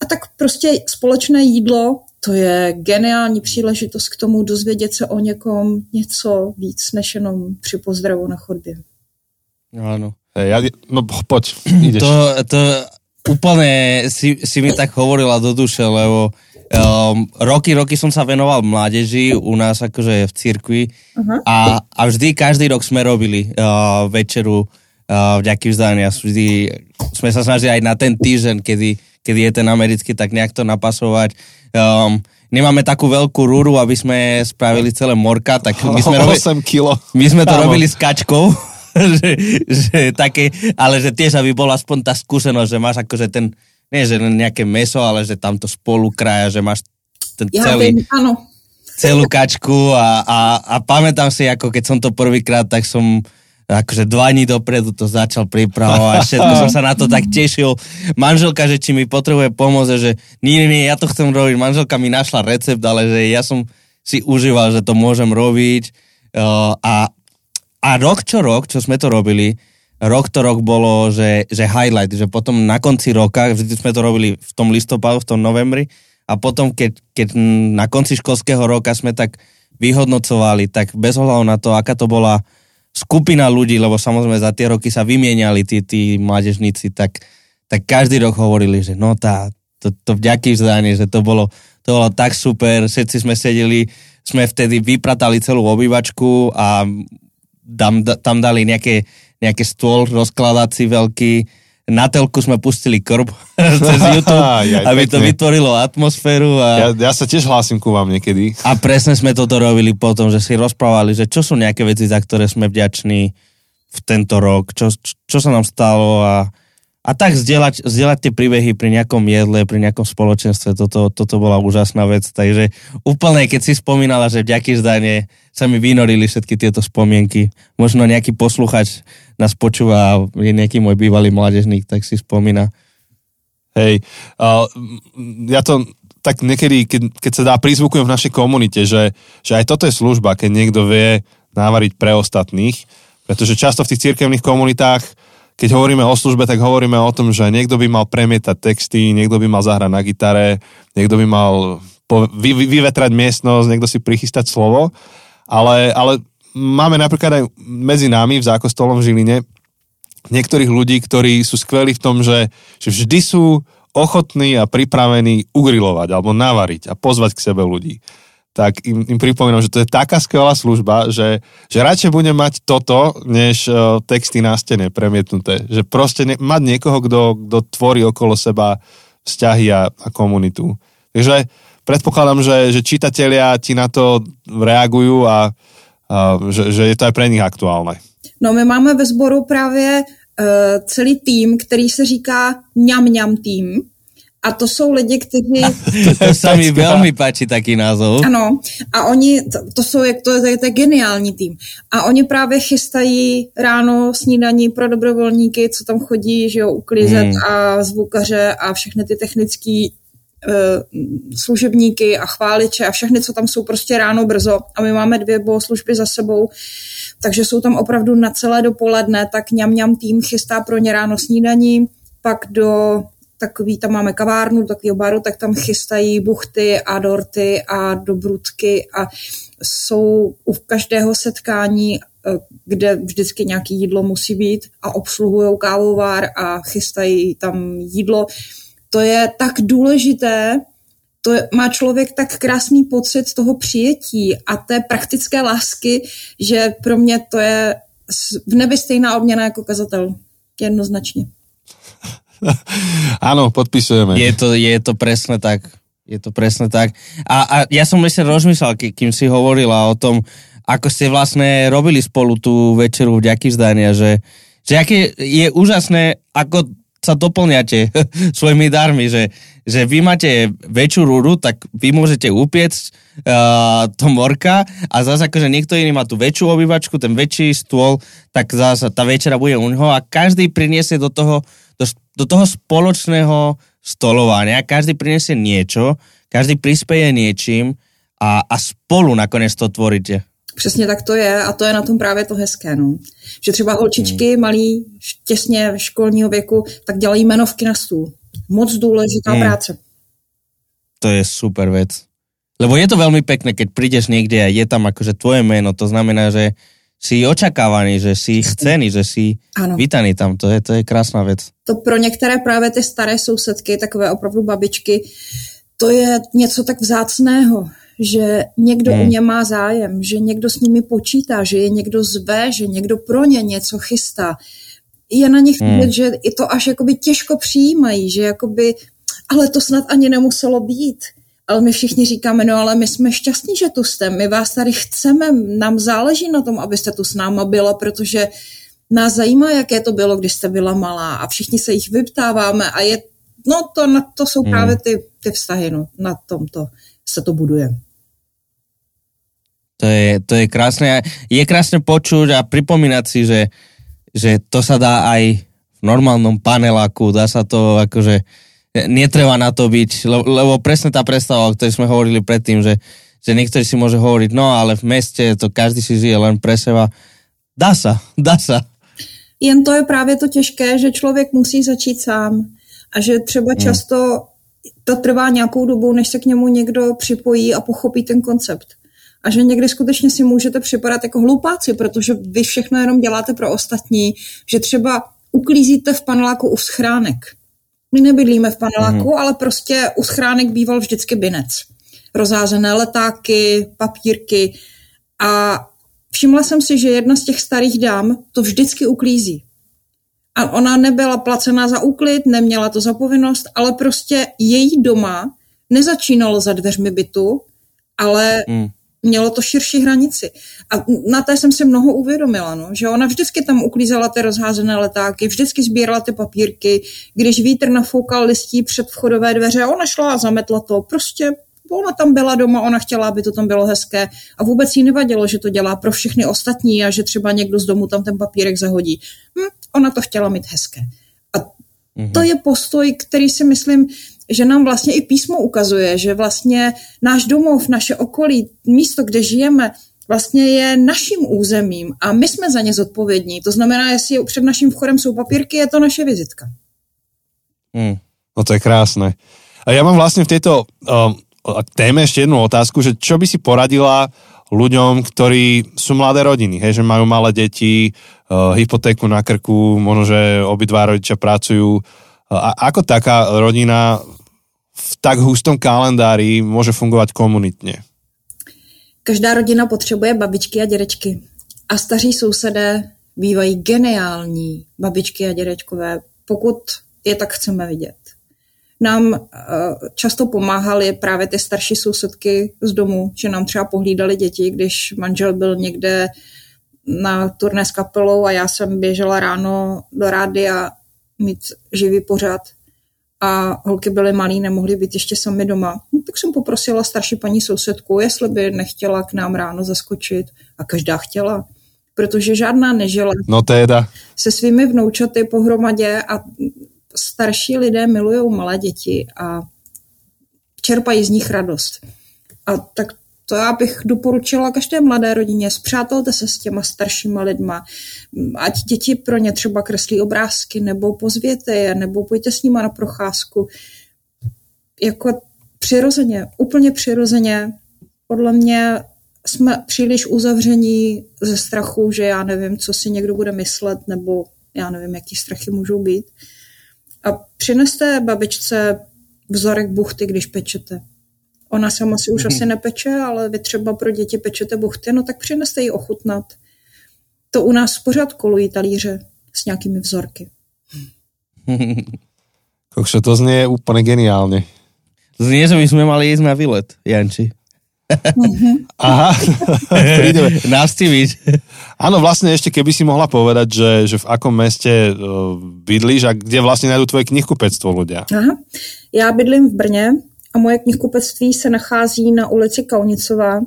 A tak prostě společné jídlo, to je geniální příležitost k tomu dozvědět se o někom něco víc, než jenom při pozdravu na chodbě. Áno. Hej, ja, no poď, ideš. To, to úplne si, si mi tak hovorila do duše, lebo um, roky, roky som sa venoval mládeži u nás akože v cirkvi Aha. a, a vždy, každý rok sme robili uh, večeru uh, vďaky vzdania. Vždy sme sa snažili aj na ten týždeň, kedy, kedy je ten americký, tak nejak to napasovať. Um, nemáme takú veľkú rúru, aby sme spravili celé morka, tak my sme robili... 8 kilo. My sme to Áno. robili s kačkou, že, že také, ale že tiež, aby bola aspoň tá skúsenosť, že máš akože ten, nie že nejaké meso, ale že tam to spolu kraja, že máš ten Já celý, ano, celú kačku a, a, a pamätám si, ako keď som to prvýkrát, tak som akože dva dní dopredu to začal pripravovať, všetko som sa na to tak tešil. Manželka, že či mi potrebuje pomôcť, že nie, nie, ja to chcem robiť. Manželka mi našla recept, ale že ja som si užíval, že to môžem robiť. Uh, a, a rok čo rok, čo sme to robili, rok to rok bolo, že, že highlight, že potom na konci roka, vždy sme to robili v tom listopadu, v tom novembri, a potom, keď, keď na konci školského roka sme tak vyhodnocovali, tak bez ohľadu na to, aká to bola skupina ľudí, lebo samozrejme za tie roky sa vymieniali tí, tí mládežníci, tak, tak každý rok hovorili, že no tá, to, to vďaky vzdanie, že to bolo, to bolo tak super, všetci sme sedeli, sme vtedy vypratali celú obývačku a tam, tam dali nejaké, nejaké stôl rozkladací veľký, na telku sme pustili krb cez YouTube, Aj, aj, aby to pekne. vytvorilo atmosféru. A, Ja, ja sa tiež hlásim ku vám niekedy. a presne sme toto robili potom, že si rozprávali, že čo sú nejaké veci, za ktoré sme vďační v tento rok, čo, čo, čo sa nám stalo a, a tak zdieľať, zdieľať tie príbehy pri nejakom jedle, pri nejakom spoločenstve, toto, toto bola úžasná vec. Takže úplne, keď si spomínala, že vďaky zdanie sa mi vynorili všetky tieto spomienky. Možno nejaký posluchač nás počúva a je nejaký môj bývalý mládežník, tak si spomína. Hej, uh, ja to tak niekedy, keď, keď sa dá, prizvukujem v našej komunite, že, že aj toto je služba, keď niekto vie návariť pre ostatných, pretože často v tých cirkevných komunitách, keď hovoríme o službe, tak hovoríme o tom, že niekto by mal premietať texty, niekto by mal zahrať na gitare, niekto by mal vy, vy, vyvetrať miestnosť, niekto si prichystať slovo, ale, ale máme napríklad aj medzi nami v zákostolom v Žiline niektorých ľudí, ktorí sú skvelí v tom, že, že vždy sú ochotní a pripravení ugrilovať alebo navariť a pozvať k sebe ľudí. Tak im, im pripomínam, že to je taká skvelá služba, že, že radšej budem mať toto, než uh, texty na stene premietnuté. Že proste ne, mať niekoho, kto, kto tvorí okolo seba vzťahy a, a komunitu. Takže predpokladám, že, že čitatelia ti na to reagujú a, a že, že je to aj pre nich aktuálne. No my máme ve sboru právě uh, celý tým, který se říká ňam ňam tým. A to jsou lidi, kteří... To sa mi veľmi páči taký názov. Ano, a oni, to, to jsou, jak to, to, je, to je geniální tým. A oni právě chystají ráno snídaní pro dobrovolníky, co tam chodí, že jo, uklízet Hmm. a zvukaře a všechny ty technické služebníky a chváliče a všechny, co tam jsou prostě ráno brzo. A my máme dvě bohoslužby za sebou, takže jsou tam opravdu na celé dopoledne, tak ňam ňam tým chystá pro ně ráno snídaní, pak do takový, tam máme kavárnu, do takového baru, tak tam chystají buchty a dorty a dobrutky a jsou u každého setkání, eh, kde vždycky nějaký jídlo musí být a obsluhují kávovár a chystají tam jídlo. To je tak důležité, to má člověk tak krásný pocit toho přijetí a té praktické lásky, že pro mě to je v nebi stejná odměna jako kazatel. Jednoznačně. Áno, podpisujeme. Je to, je to presne tak. Je to presne tak. A, a ja som ešte rozmýšľal, kým si hovorila o tom, ako ste vlastne robili spolu tú večeru vďaky vzdania, že, že aké je úžasné, ako sa doplňate svojimi darmi, že, že vy máte väčšiu rúru, tak vy môžete upiecť uh, to morka a zase akože niekto iný má tú väčšiu obývačku, ten väčší stôl, tak zase tá večera bude u neho a každý priniesie do toho, do, do toho spoločného stolovania, každý priniesie niečo, každý prispieje niečím a, a spolu nakoniec to tvoríte. Přesně tak to je a to je na tom právě to hezké. No. Že třeba holčičky Hmm. malí, těsně školního věku, tak dělají jmenovky na stůl. Moc důležitá Hmm. práce. To je super vec. Lebo je to veľmi pekné, keď prídeš niekde a je tam akože tvoje meno, to znamená, že si očakávaný, že si chcený, že si Ano. vítaný tam, to je, to je krásná vec. To pro některé právě ty staré sousedky, takové opravdu babičky, to je něco tak vzácného, že někdo Hmm. u ně má zájem, že někdo s nimi počítá, že je někdo zve, že někdo pro ně něco chystá. Je na nich Hmm. vidět, že i to až jakoby těžko přijímají, že jakoby, ale to snad ani nemuselo být. Ale my všichni říkáme, no ale my jsme šťastní, že tu jste, my vás tady chceme, nám záleží na tom, abyste tu s náma byla, protože nás zajímá, jaké to bylo, když jste byla malá a všichni se jich vyptáváme a je, no to, to jsou Hmm. právě ty, ty vztahy, no, na tomto se to buduje. To je, to je krásne. Je krásne počuť a pripomínať si, že, že to sa dá aj v normálnom paneláku, dá sa to akože, netreba na to byť, lebo, lebo presne tá predstava, o ktorej sme hovorili predtým, že, že niektorí si môže hovoriť, no ale v meste to každý si žije len pre seba. Dá sa, dá sa. Jen to je právě to těžké, že člověk musí začít sám a že třeba často to trvá nějakou dobu, než se k němu někdo připojí a pochopí ten koncept. A že někdy skutečně si můžete připadat jako hlupáci, protože vy všechno jenom děláte pro ostatní, že třeba uklízíte v paneláku u schránek. My nebydlíme v paneláku, mm. ale prostě u schránek býval vždycky binec. Rozházené letáky, papírky a všimla jsem si, že jedna z těch starých dám to vždycky uklízí. A ona nebyla placená za úklid, neměla to za povinnost, ale prostě její doma nezačínalo za dveřmi bytu, ale mm. Mělo to širší hranici. A na té jsem si mnoho uvědomila, no, že ona vždycky tam uklízela ty rozházené letáky, vždycky sbírala ty papírky, když vítr nafoukal listí před vchodové dveře, ona šla a zametla to. Prostě ona tam byla doma, ona chtěla, aby to tam bylo hezké a vůbec jí nevadilo, že to dělá pro všechny ostatní a že třeba někdo z domu tam ten papírek zahodí. Hm, ona to chtěla mít hezké. A to je postoj, který si myslím, že nám vlastně i písmo ukazuje, že vlastně náš domov, naše okolí, místo, kde žijeme, vlastně je naším územím a my jsme za ně zodpovědní. To znamená, jestli před naším vchodem jsou papírky, je to naše vizitka. Mm. No to je krásné. A já mám vlastně v této um, téme ešte jednu otázku, že čo by si poradila ľuďom, ktorí sú mladé rodiny, hej, že majú malé deti, uh, hypotéku na krku, možno, že obidva rodičia pracujú. Uh, a ako taká rodina v tak hustom kalendári môže fungovať komunitně? Každá rodina potřebuje babičky a dědečky. A staří sousedé bývají geniální babičky a dědečkové, pokud je tak chceme vidět nám eh, často pomáhali právě ty starší sousedky z domu, že nám třeba pohlídali děti, když manžel byl někde na turné s kapelou a já jsem běžela ráno do rády a mít živý pořad a holky byly malý, nemohly být ještě sami doma. No, tak jsem poprosila starší paní sousedku, jestli by nechtěla k nám ráno zaskočit a každá chtěla protože žádná nežila no teda. se svými vnoučaty pohromadě a starší lidé milují malé děti a čerpají z nich radost. A tak to já bych doporučila každé mladé rodině, zpřátelte se s těma staršíma lidma, ať děti pro ně třeba kreslí obrázky, nebo pozvěte je, nebo pojďte s nima na procházku. Jako přirozeně, úplně přirozeně, podle mě jsme příliš uzavření ze strachu, že já nevím, co si někdo bude myslet, nebo já nevím, jaký strachy můžou být. A přineste babičce vzorek buchty, když pečete. Ona sama si už mm-hmm. asi nepeče, ale vy třeba pro děti pečete buchty, no tak přineste ji ochutnat. To u nás pořád kolují talíře s nějakými vzorky. Kokšo, to znie úplně geniálně. Znie, že my jsme mali jít na výlet, Janči. Mhm. Aha, prídeme. Navštíviť. Áno, vlastne ešte keby si mohla povedať, že, že v akom meste uh, bydlíš a kde vlastně najdou tvoje knihkupectvo ľudia. Aha. Já bydlím v Brně a moje knihkupectví se nachází na ulici Kaunicová.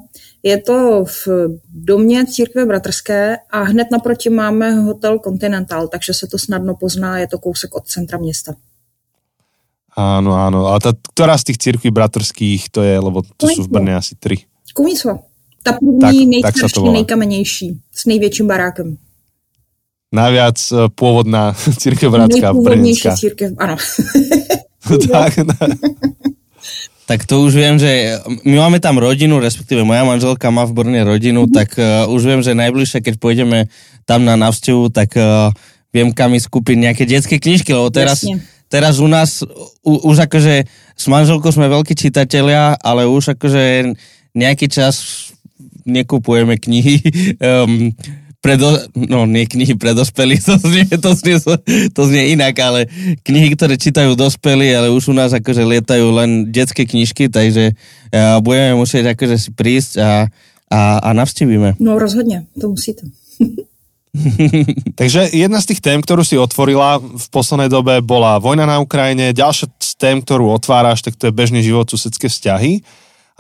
Je to v domě církve bratrské a hned naproti máme hotel Continental, takže se to snadno pozná, je to kousek od centra města. Áno, áno. A tá, ktorá z tých církví bratrských to je, lebo to sú v Brne asi tri. Kunicova. Ta první, nejstarší, nejkamenější, s největším barákem. Najviac uh, pôvodná církev bratská, brněnská. církev, ano. tak. Tak to už viem, že my máme tam rodinu, respektíve moja manželka má v Brne rodinu, mm-hmm. tak uh, už viem, že najbližšie, keď pôjdeme tam na návštevu, tak uh, viem kam ísť kúpiť nejaké detské knižky, lebo teraz... Jasne teraz u nás, u, už akože s manželkou sme veľkí čitatelia, ale už akože nejaký čas nekupujeme knihy um, pre do, no nie knihy pre dospelí, to znie, to, znie, to znie inak, ale knihy, ktoré čítajú dospelí, ale už u nás akože lietajú len detské knižky, takže uh, budeme musieť akože si prísť a, a, a navštívime. No rozhodně, to musíte. Takže jedna z tých tém, ktorú si otvorila v poslednej dobe, bola vojna na Ukrajine. Ďalšia z tém, ktorú otváraš, tak to je bežný život, susedské vzťahy.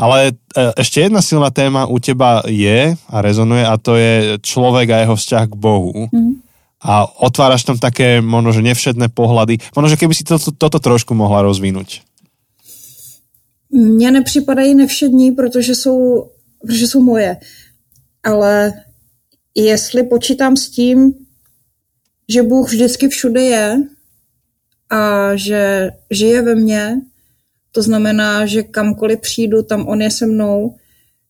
Ale e, ešte jedna silná téma u teba je a rezonuje a to je človek a jeho vzťah k Bohu. Mm. A otváraš tam také možno, že nevšedné pohľady. Možno, že keby si to, to, toto trošku mohla rozvinúť. Mně nepřipadají nevšední, protože jsou, protože jsou moje. Ale jestli počítám s tím, že Bůh vždycky všude je a že žije ve mně, to znamená, že kamkoliv přijdu, tam on je se mnou,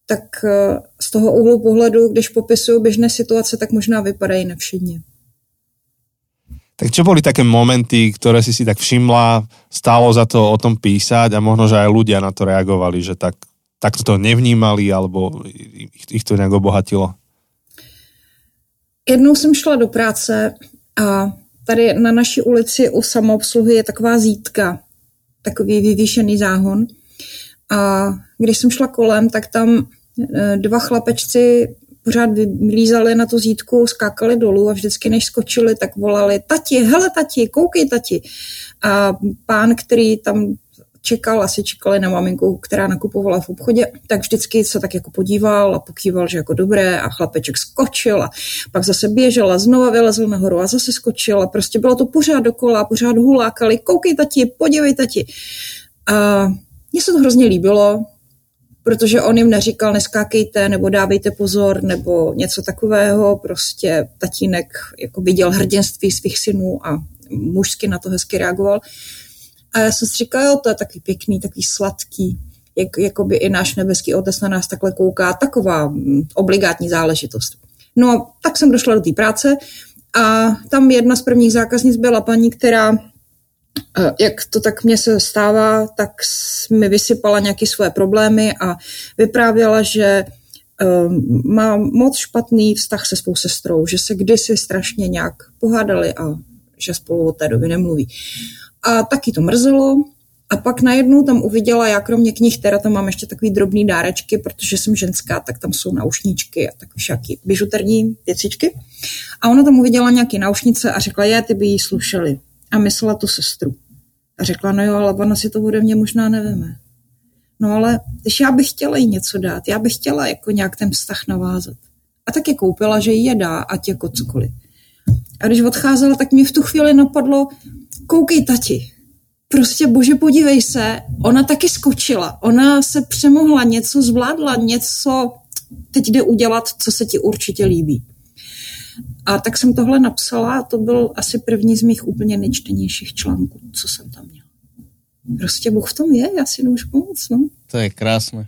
tak eh, z toho úhlu pohledu, když popisuju běžné situace, tak možná vypadají nevšedně. Tak čo boli také momenty, ktoré si si tak všimla, stálo za to o tom písať a možno, že aj ľudia na to reagovali, že tak, tak to nevnímali alebo ich, ich to nejak obohatilo? Jednou jsem šla do práce a tady na naší ulici u samoobsluhy je taková zítka, takový vyvýšený záhon. A když jsem šla kolem, tak tam eh, dva chlapečci pořád vylízali na tu zítku, skákali dolů a vždycky, než skočili, tak volali tati, hele tati, koukej tati. A pán, který tam čekal, asi čekali na maminku, která nakupovala v obchodě, tak vždycky se tak jako podíval a pokýval, že jako dobré a chlapeček skočil a pak zase běžel a znova vylezl nahoru a zase skočil a prostě bylo to pořád dokola, pořád hulákali, koukej tati, podívej tati. A mně se to hrozně líbilo, protože on jim neříkal neskákejte nebo dávejte pozor nebo něco takového, prostě tatínek jako viděl hrdinství svých synů a mužsky na to hezky reagoval. A já jsem si říkala, jo, to je taky pěkný, takový sladký, jak, jako by i náš nebeský otec na nás takhle kouká, taková mm, obligátní záležitost. No, tak jsem došla do té práce a tam jedna z prvních zákaznic byla paní, která eh, jak to tak mně se stává, tak mi vysypala nějaké svoje problémy a vyprávěla, že um, má moc špatný vztah se svou sestrou, že se kdysi strašně nějak pohádali a že spolu od té doby nemluví. A taky to mrzelo. A pak najednou tam uviděla, já kromě knih teda tam mám ještě takový drobný dárečky, protože jsem ženská, tak tam jsou naušničky a takové všaký bižuterní věcičky. A ona tam uviděla nějaké naušnice a řekla, je, ty by jí slušeli. A myslela tu sestru. A řekla, no jo, ale ona si to ode mě možná neveme. No ale když já bych chtěla jí něco dát, já bych chtěla jako nějak ten vztah navázat. A tak je koupila, že jí je dá, ať jako cokoliv. A když odcházela, tak mi v tu chvíli napadlo, koukej tati, prostě bože podívej se, ona taky skočila, ona se přemohla, něco zvládla, něco teď jde udělat, co se ti určitě líbí. A tak jsem tohle napsala a to byl asi první z mých úplně nejčtenějších článků, co jsem tam měla. Prostě Bůh v tom je, já si nemůžu pomoct, no. To je krásné.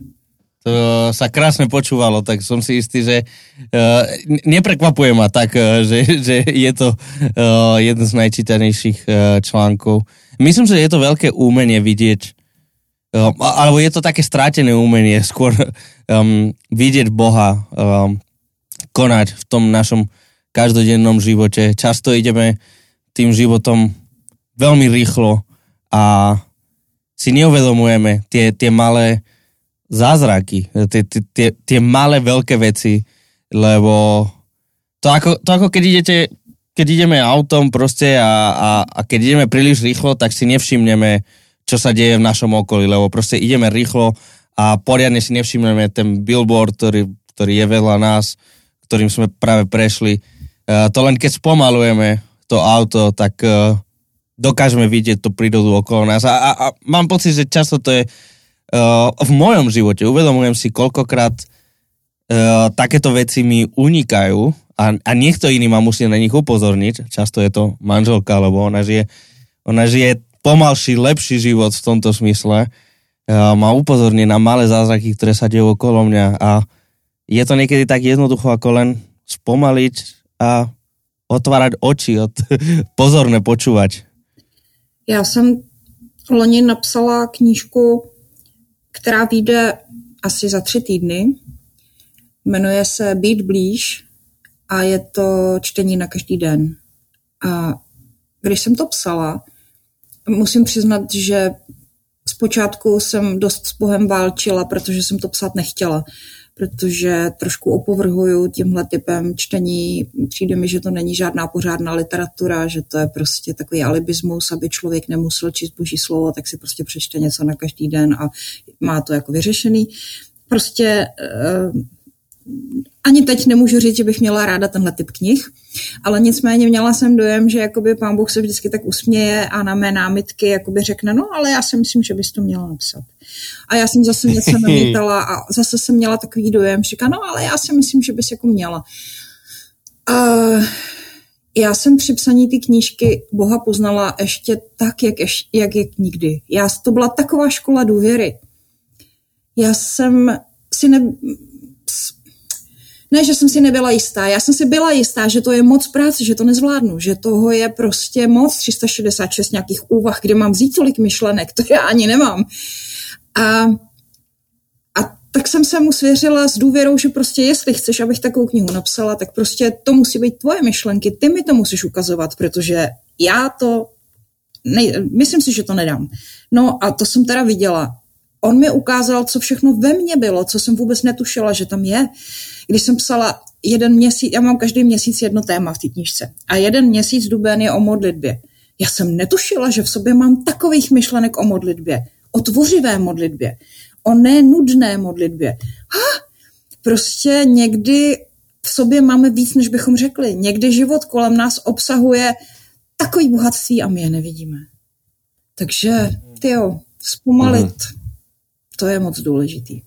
To sa krásne počúvalo, tak som si istý, že uh, neprekvapuje ma tak, uh, že, že je to uh, jeden z najčítanejších uh, článkov. Myslím, že je to veľké úmenie vidieť, uh, alebo je to také strátené úmenie, skôr um, vidieť Boha um, konať v tom našom každodennom živote. Často ideme tým životom veľmi rýchlo a si neuvedomujeme tie, tie malé zázraky, tie, tie, tie malé veľké veci, lebo to ako, to ako keď idete, keď ideme autom proste a, a, a keď ideme príliš rýchlo, tak si nevšimneme, čo sa deje v našom okolí, lebo proste ideme rýchlo a poriadne si nevšimneme ten billboard, ktorý, ktorý je vedľa nás, ktorým sme práve prešli. Uh, to len keď spomalujeme to auto, tak uh, dokážeme vidieť tú prírodu okolo nás. A, a, a mám pocit, že často to je v mojom živote uvedomujem si, koľkokrát uh, takéto veci mi unikajú a, a niekto iný ma musí na nich upozorniť. Často je to manželka, lebo ona žije, ona žije pomalší, lepší život v tomto smysle. Uh, ma upozorní na malé zázraky, ktoré sa dejú okolo mňa a je to niekedy tak jednoducho, ako len spomaliť a otvárať oči, od, pozorne počúvať. Já jsem loni napsala knížku která vyjde asi za tři týdny. Jmenuje se Být blíž a je to čtení na každý den. A když jsem to psala, musím přiznat, že zpočátku jsem dost s Bohem válčila, protože jsem to psát nechtěla protože trošku opovrhuju tímhle typem čtení. Přijde mi, že to není žádná pořádná literatura, že to je prostě takový alibismus, aby člověk nemusel číst boží slovo, tak si prostě přečte něco na každý den a má to jako vyřešený. Prostě uh, ani teď nemůžu říct, že bych měla ráda tenhle typ knih, ale nicméně měla jsem dojem, že jakoby pán Bůh se vždycky tak usměje a na mé námitky jakoby řekne, no ale já si myslím, že bys to měla napsat. A já jsem zase něco namítala a zase jsem měla takový dojem, říká, no ale já si myslím, že bys jako měla. A já jsem při psaní ty knížky Boha poznala ještě tak, jak, ješ, jak, jak nikdy. Já, to byla taková škola důvěry. Já jsem si ne, Ne, že jsem si nebyla jistá. Já jsem si byla jistá, že to je moc práce, že to nezvládnu, že toho je prostě moc 366 nějakých úvah, kde mám vzít tolik myšlenek, to já ani nemám. A, a tak jsem se mu svěřila s důvěrou, že prostě jestli chceš, abych takovou knihu napsala, tak prostě to musí být tvoje myšlenky, ty mi to musíš ukazovat, protože já to, ne, myslím si, že to nedám. No a to jsem teda viděla. On mi ukázal, co všechno ve mně bylo, co jsem vůbec netušila, že tam je. Když jsem psala jeden měsíc, já mám každý měsíc jedno téma v té knižce a jeden měsíc duben je o modlitbě. Já jsem netušila, že v sobě mám takových myšlenek o modlitbě, o tvořivé modlitbě, o nenudné modlitbě. Ha, prostě někdy v sobě máme víc, než bychom řekli. Někdy život kolem nás obsahuje takový bohatství a my je nevidíme. Takže, ty jo, zpomalit, mm. To je moc důležitý.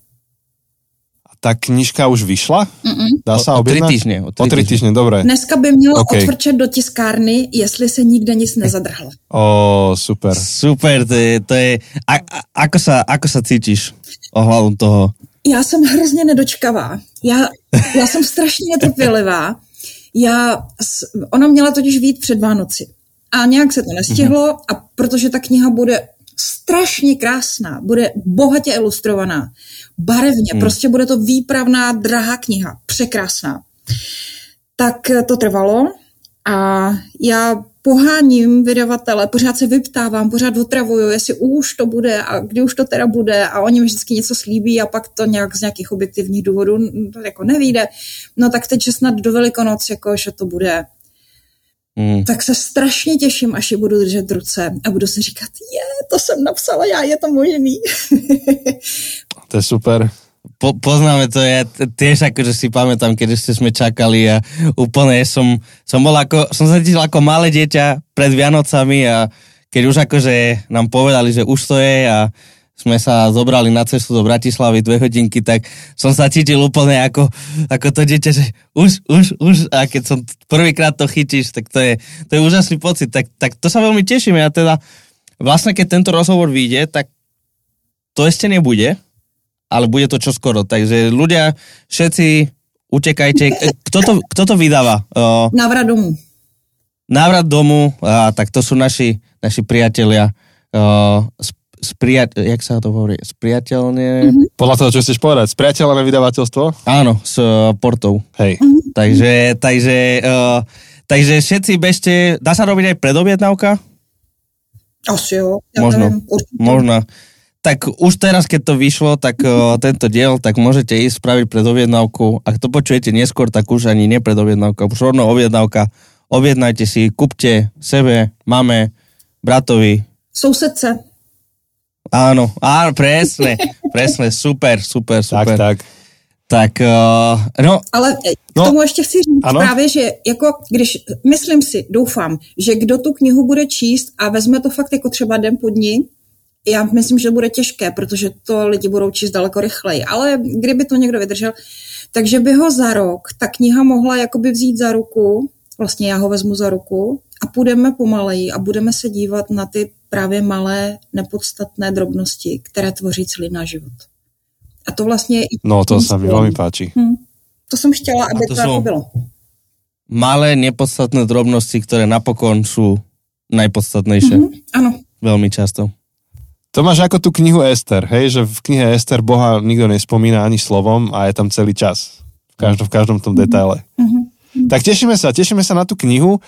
Ta knižka už vyšla? Mm-mm. Dá se objednat? O tři týždně. O tři týždně, dobré. Dneska by mělo okay. otvrčet do tiskárny, jestli se nikde nic nezadrhlo. O, super. Super, to je, to je a, a, ako, sa, ako sa cítiš ohľadom toho? Já jsem hrozně nedočkavá. Já, já jsem strašně netrpělivá. Já, ona měla totiž vít před Vánoci. A nějak se to nestihlo mm-hmm. a protože ta kniha bude strašně krásná, bude bohatě ilustrovaná, barevně, hmm. prostě bude to výpravná, drahá kniha, překrásná. Tak to trvalo a já poháním vydavatele, pořád se vyptávám, pořád otravuju, jestli už to bude a kdy už to teda bude a oni mi vždycky něco slíbí a pak to nějak z nějakých objektivních důvodů jako nevíde. No tak teď, že snad do Velikonoc, jako, že to bude Mm. Tak se strašně těším, až je budu držet v ruce a budu si říkat, je, to jsem napsala já, je to možný. to je super. Po, poznáme to, ja tiež akože si pamätám, keď ste sme čakali a úplne som, som bol ako, som sa cítil ako malé dieťa pred Vianocami a keď už akože nám povedali, že už to je a sme sa zobrali na cestu do Bratislavy dve hodinky, tak som sa cítil úplne ako, ako to dieťa, že už, už, už a keď som prvýkrát to chytíš, tak to je, to je úžasný pocit, tak, tak to sa veľmi teším. Ja teda vlastne keď tento rozhovor vyjde, tak to ešte nebude, ale bude to čoskoro, takže ľudia, všetci utekajte. Kto to, kto to vydáva? Návrat domu. Návrat domu, a, tak to sú naši, naši priatelia z spriat, jak sa to hovorí, spriateľne... Mm-hmm. Podľa toho, čo chceš povedať, spriateľné vydavateľstvo? Áno, s uh, portou. Hej. Mm-hmm. Takže, takže, uh, takže všetci bežte, dá sa robiť aj predobjednávka? Asi jo. Ja možno, neviem, možno. Tak už teraz, keď to vyšlo, tak uh, tento diel, tak môžete ísť spraviť predobjednávku. Ak to počujete neskôr, tak už ani nie predobjednávka, už rovno objednávka. Objednajte si, kupte sebe, mame, bratovi. Sousedce. Áno, áno, presne, presne, super, super, super. Tak, tak. Tak, uh, no. Ale k no, tomu ještě chci říct ano? právě, že jako když, myslím si, doufám, že kdo tu knihu bude číst a vezme to fakt jako třeba den po dní, já myslím, že bude těžké, protože to lidi budou číst daleko rychleji, ale kdyby to někdo vydržel, takže by ho za rok ta kniha mohla jakoby vzít za ruku, vlastně já ho vezmu za ruku a půjdeme pomaleji a budeme se dívat na ty právě malé, nepodstatné drobnosti, které tvoří celý náš život. A to vlastně... No, to se mi velmi páči. Hm. To jsem chtěla, aby to, to jako bylo. Malé, nepodstatné drobnosti, které napokon jsou nejpodstatnější. Mm-hmm, ano. Velmi často. To máš jako tu knihu Ester, hej, že v knihe Ester Boha nikdo nespomíná ani slovom a je tam celý čas. V každom, v každom tom detaile. Mm-hmm. Tak tešíme sa, tešíme sa na tú knihu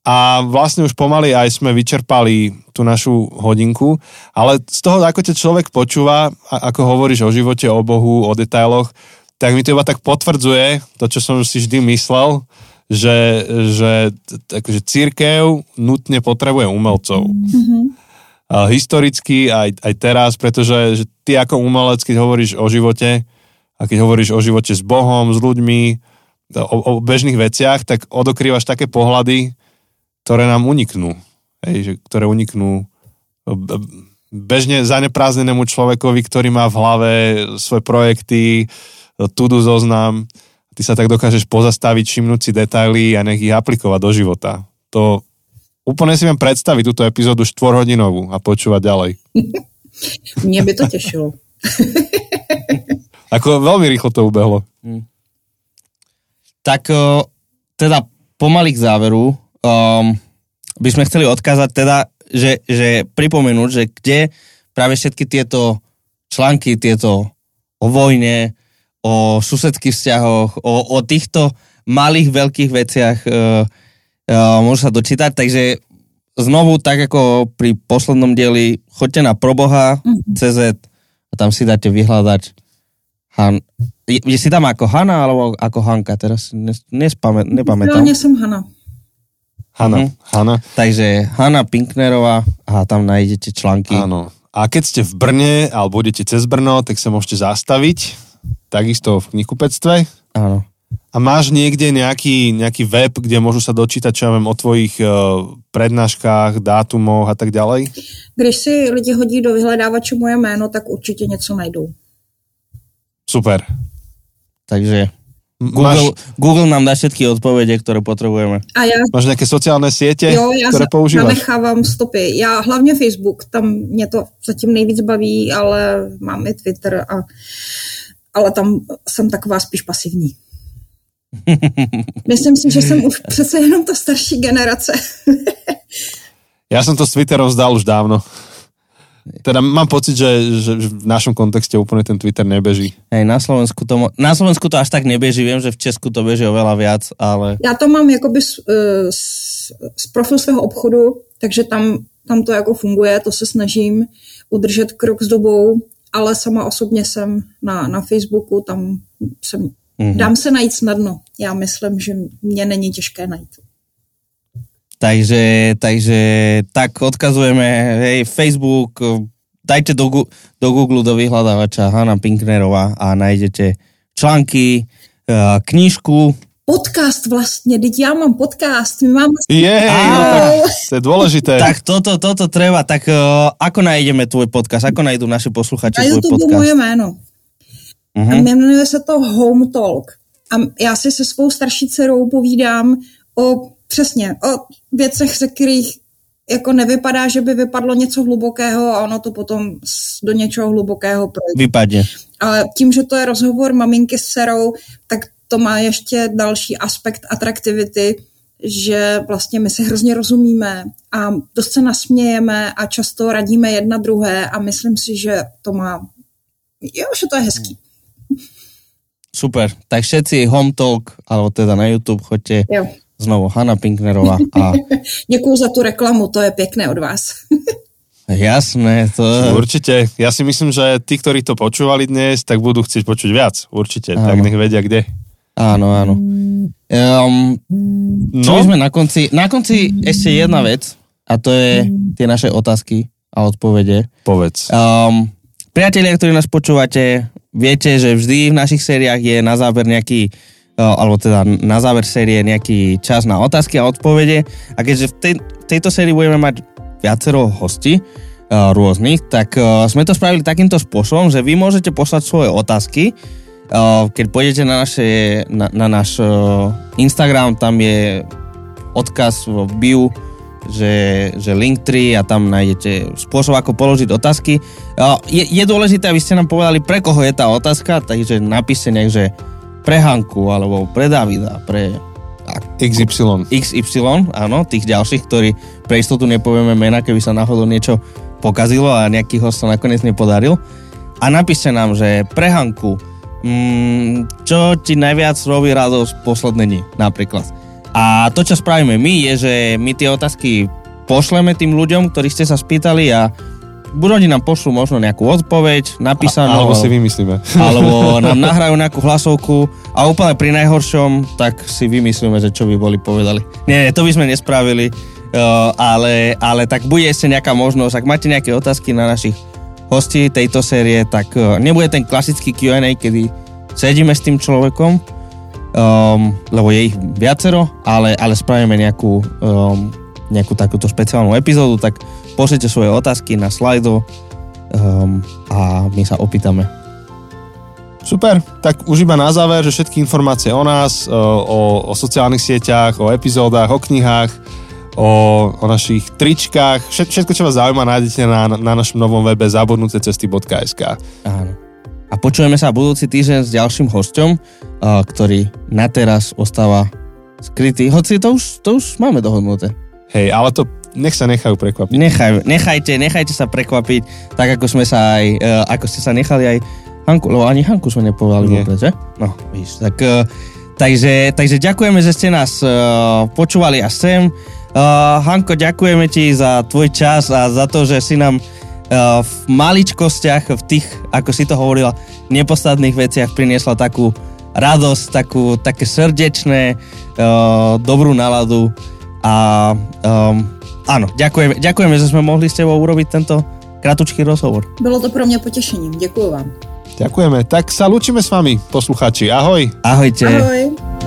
a vlastne už pomaly aj sme vyčerpali tú našu hodinku, ale z toho, ako ťa človek počúva, ako hovoríš o živote, o Bohu, o detailoch, tak mi to iba tak potvrdzuje to, čo som si vždy myslel, že, že akože církev nutne potrebuje umelcov. Mm-hmm. historicky aj, aj teraz, pretože že ty ako umelec, keď hovoríš o živote a keď hovoríš o živote s Bohom, s ľuďmi, o, o bežných veciach, tak odokrývaš také pohľady, ktoré nám uniknú. Hej, že, ktoré uniknú bežne zaneprázdnenému človekovi, ktorý má v hlave svoje projekty, tudu zoznam, ty sa tak dokážeš pozastaviť, všimnúť si detaily a nech ich aplikovať do života. To úplne si viem predstaviť túto epizódu štvorhodinovú a počúvať ďalej. Mne by to tešilo. Ako veľmi rýchlo to ubehlo. Hmm. tak uh, teda pomaly k záveru um, by sme chceli odkázať teda, že, že pripomenúť, že kde práve všetky tieto články, tieto o vojne, o susedských vzťahoch, o, o týchto malých, veľkých veciach uh, uh, môžu sa dočítať, takže znovu, tak ako pri poslednom dieli, choďte na proboha.cz a tam si dáte vyhľadať Han... Je, je si tam ako Hanna alebo ako Hanka? Teraz nespame, nepamätám. Ja som Hanna. Hanna, Mhm. Hanna. Takže Hanna Pinknerová a tam nájdete články. Áno. A keď ste v Brne alebo budete cez Brno, tak sa môžete zastaviť. Takisto v knihkupectve. Áno. A máš niekde nejaký, nejaký web, kde môžu sa dočítať, čo ja viem, o tvojich uh, prednáškách, dátumoch a tak ďalej? Když si lidi hodí do vyhledávače moje jméno, tak určitě něco najdou. Super. Takže Google, Máš, Google nám dá všetky odpovede, ktoré potrebujeme. A já máš nejaké sociálne siete, Jo, já ktoré používaš? zanechávám stopy. Já hlavně Facebook, tam mě to zatím nejvíc baví, ale mám i Twitter, a, ale tam jsem taková spíš pasivní. Myslím si, že jsem už přece jenom ta starší generace. Ja som to s Twitterom zdal už dávno. Teda mám pocit, že, že v našom kontexte úplne ten Twitter nebeží. Hej, na Slovensku, to, na Slovensku to až tak nebeží, viem, že v Česku to beží oveľa viac, ale Já to mám jakoby z, z, z profil svého obchodu, takže tam, tam to jako funguje, to se snažím udržet krok s dobou, ale sama osobně jsem na, na Facebooku, tam jsem, mm-hmm. dám se najít snadno. Já myslím, že mě není těžké najít. Takže, takže tak odkazujeme, hej, Facebook, dajte do, do Google, do vyhľadávača Hanna Pinknerová a nájdete články, eh, knížku, Podcast vlastně, teď já mám podcast, my máme... Jej, no tak to je dôležité. Tak toto, toto treba. Tak uh, ako nájdeme tvoj podcast? Ako nájdú naši posluchači Na tvoj YouTube podcast? moje jméno. Mhm. A jmenuje se to Home Talk. A já si se svou starší dcerou povídám o přesně, o věcech, ze kterých jako nevypadá, že by vypadlo něco hlubokého a ono to potom do něčeho hlubokého projde. Vypadne. Ale tím, že to je rozhovor maminky s dcerou, tak to má ještě další aspekt atraktivity, že vlastně my si hrozně rozumíme a dost se nasmějeme a často radíme jedna druhé a myslím si, že to má, jo, že to je hezký. Super. Tak všetci Home Talk, alebo teda na YouTube, choďte Jo. Znovu Hanna Pinknerová a Děkuju za tu reklamu, to je pěkné od vás. jasné, to Určite. Ja si myslím, že tí, ktorí to počúvali dnes, tak budú chcieť počuť viac. Určite. Áno. Tak nech vedia, kde. áno, áno. Um, čo No. by sme na konci, na konci ešte jedna vec a to je tie naše otázky a odpovede. Povedz. Um, priatelia, ktorí nás počúvate, viete, že vždy v našich sériách je na záver nejaký uh, alebo teda na záver série nejaký čas na otázky a odpovede a keďže v tej, tejto sérii budeme mať viacero hostí uh, rôznych, tak uh, sme to spravili takýmto spôsobom, že vy môžete poslať svoje otázky keď pôjdete na, naše, na, na náš Instagram, tam je odkaz v bio, že, že Linktree a tam nájdete spôsob, ako položiť otázky. Je, je dôležité, aby ste nám povedali, pre koho je tá otázka, takže napíšte nejak, že pre Hanku, alebo pre Davida, pre XY. XY, áno, tých ďalších, ktorí pre istotu nepovieme mena, keby sa náhodou niečo pokazilo a nejaký host sa nakoniec nepodaril. A napíšte nám, že pre Hanku, mm, čo ti najviac robí radosť posledné dni, napríklad. A to, čo spravíme my, je, že my tie otázky pošleme tým ľuďom, ktorí ste sa spýtali a buď oni nám pošlú možno nejakú odpoveď, napísanú. Alebo si vymyslíme. alebo nám nahrajú nejakú hlasovku a úplne pri najhoršom, tak si vymyslíme, že čo by boli povedali. Nie, nie, to by sme nespravili, uh, ale, ale tak bude ešte nejaká možnosť, ak máte nejaké otázky na našich hostí tejto série, tak uh, nebude ten klasický Q&A, kedy sedíme s tým človekom, um, lebo je ich viacero, ale, ale spravíme nejakú, um, nejakú takúto špeciálnu epizódu, tak pošlite svoje otázky na slajdo um, a my sa opýtame. Super, tak už iba na záver, že všetky informácie o nás, o, o, sociálnych sieťach, o epizódach, o knihách, o, o našich tričkách, všet, všetko, čo vás zaujíma, nájdete na, na našom novom webe zabudnutecesty.sk. Áno. a počujeme sa budúci týždeň s ďalším hosťom, ktorý na teraz ostáva skrytý. Hoci to už, to už máme dohodnuté. Hej, ale to nech sa nechajú prekvapiť. Nechaj, nechajte, nechajte sa prekvapiť, tak ako sme sa aj, uh, ako ste sa nechali aj Hanku, lebo ani Hanku sme nepovedali vôbec, že? No, víš, tak, uh, takže, takže ďakujeme, že ste nás uh, počúvali až sem. Uh, Hanko, ďakujeme ti za tvoj čas a za to, že si nám uh, v maličkostiach, v tých, ako si to hovorila, nepodstatných veciach priniesla takú radosť, takú, také srdečné, uh, dobrú náladu a um, áno, ďakujeme, ďakujeme, že sme mohli s tebou urobiť tento kratučký rozhovor. Bylo to pro mě potěšením. Děkuji vám. Ďakujeme. Tak sa lúčime s vami, posluchači. Ahoj. Ahojte. Ahoj.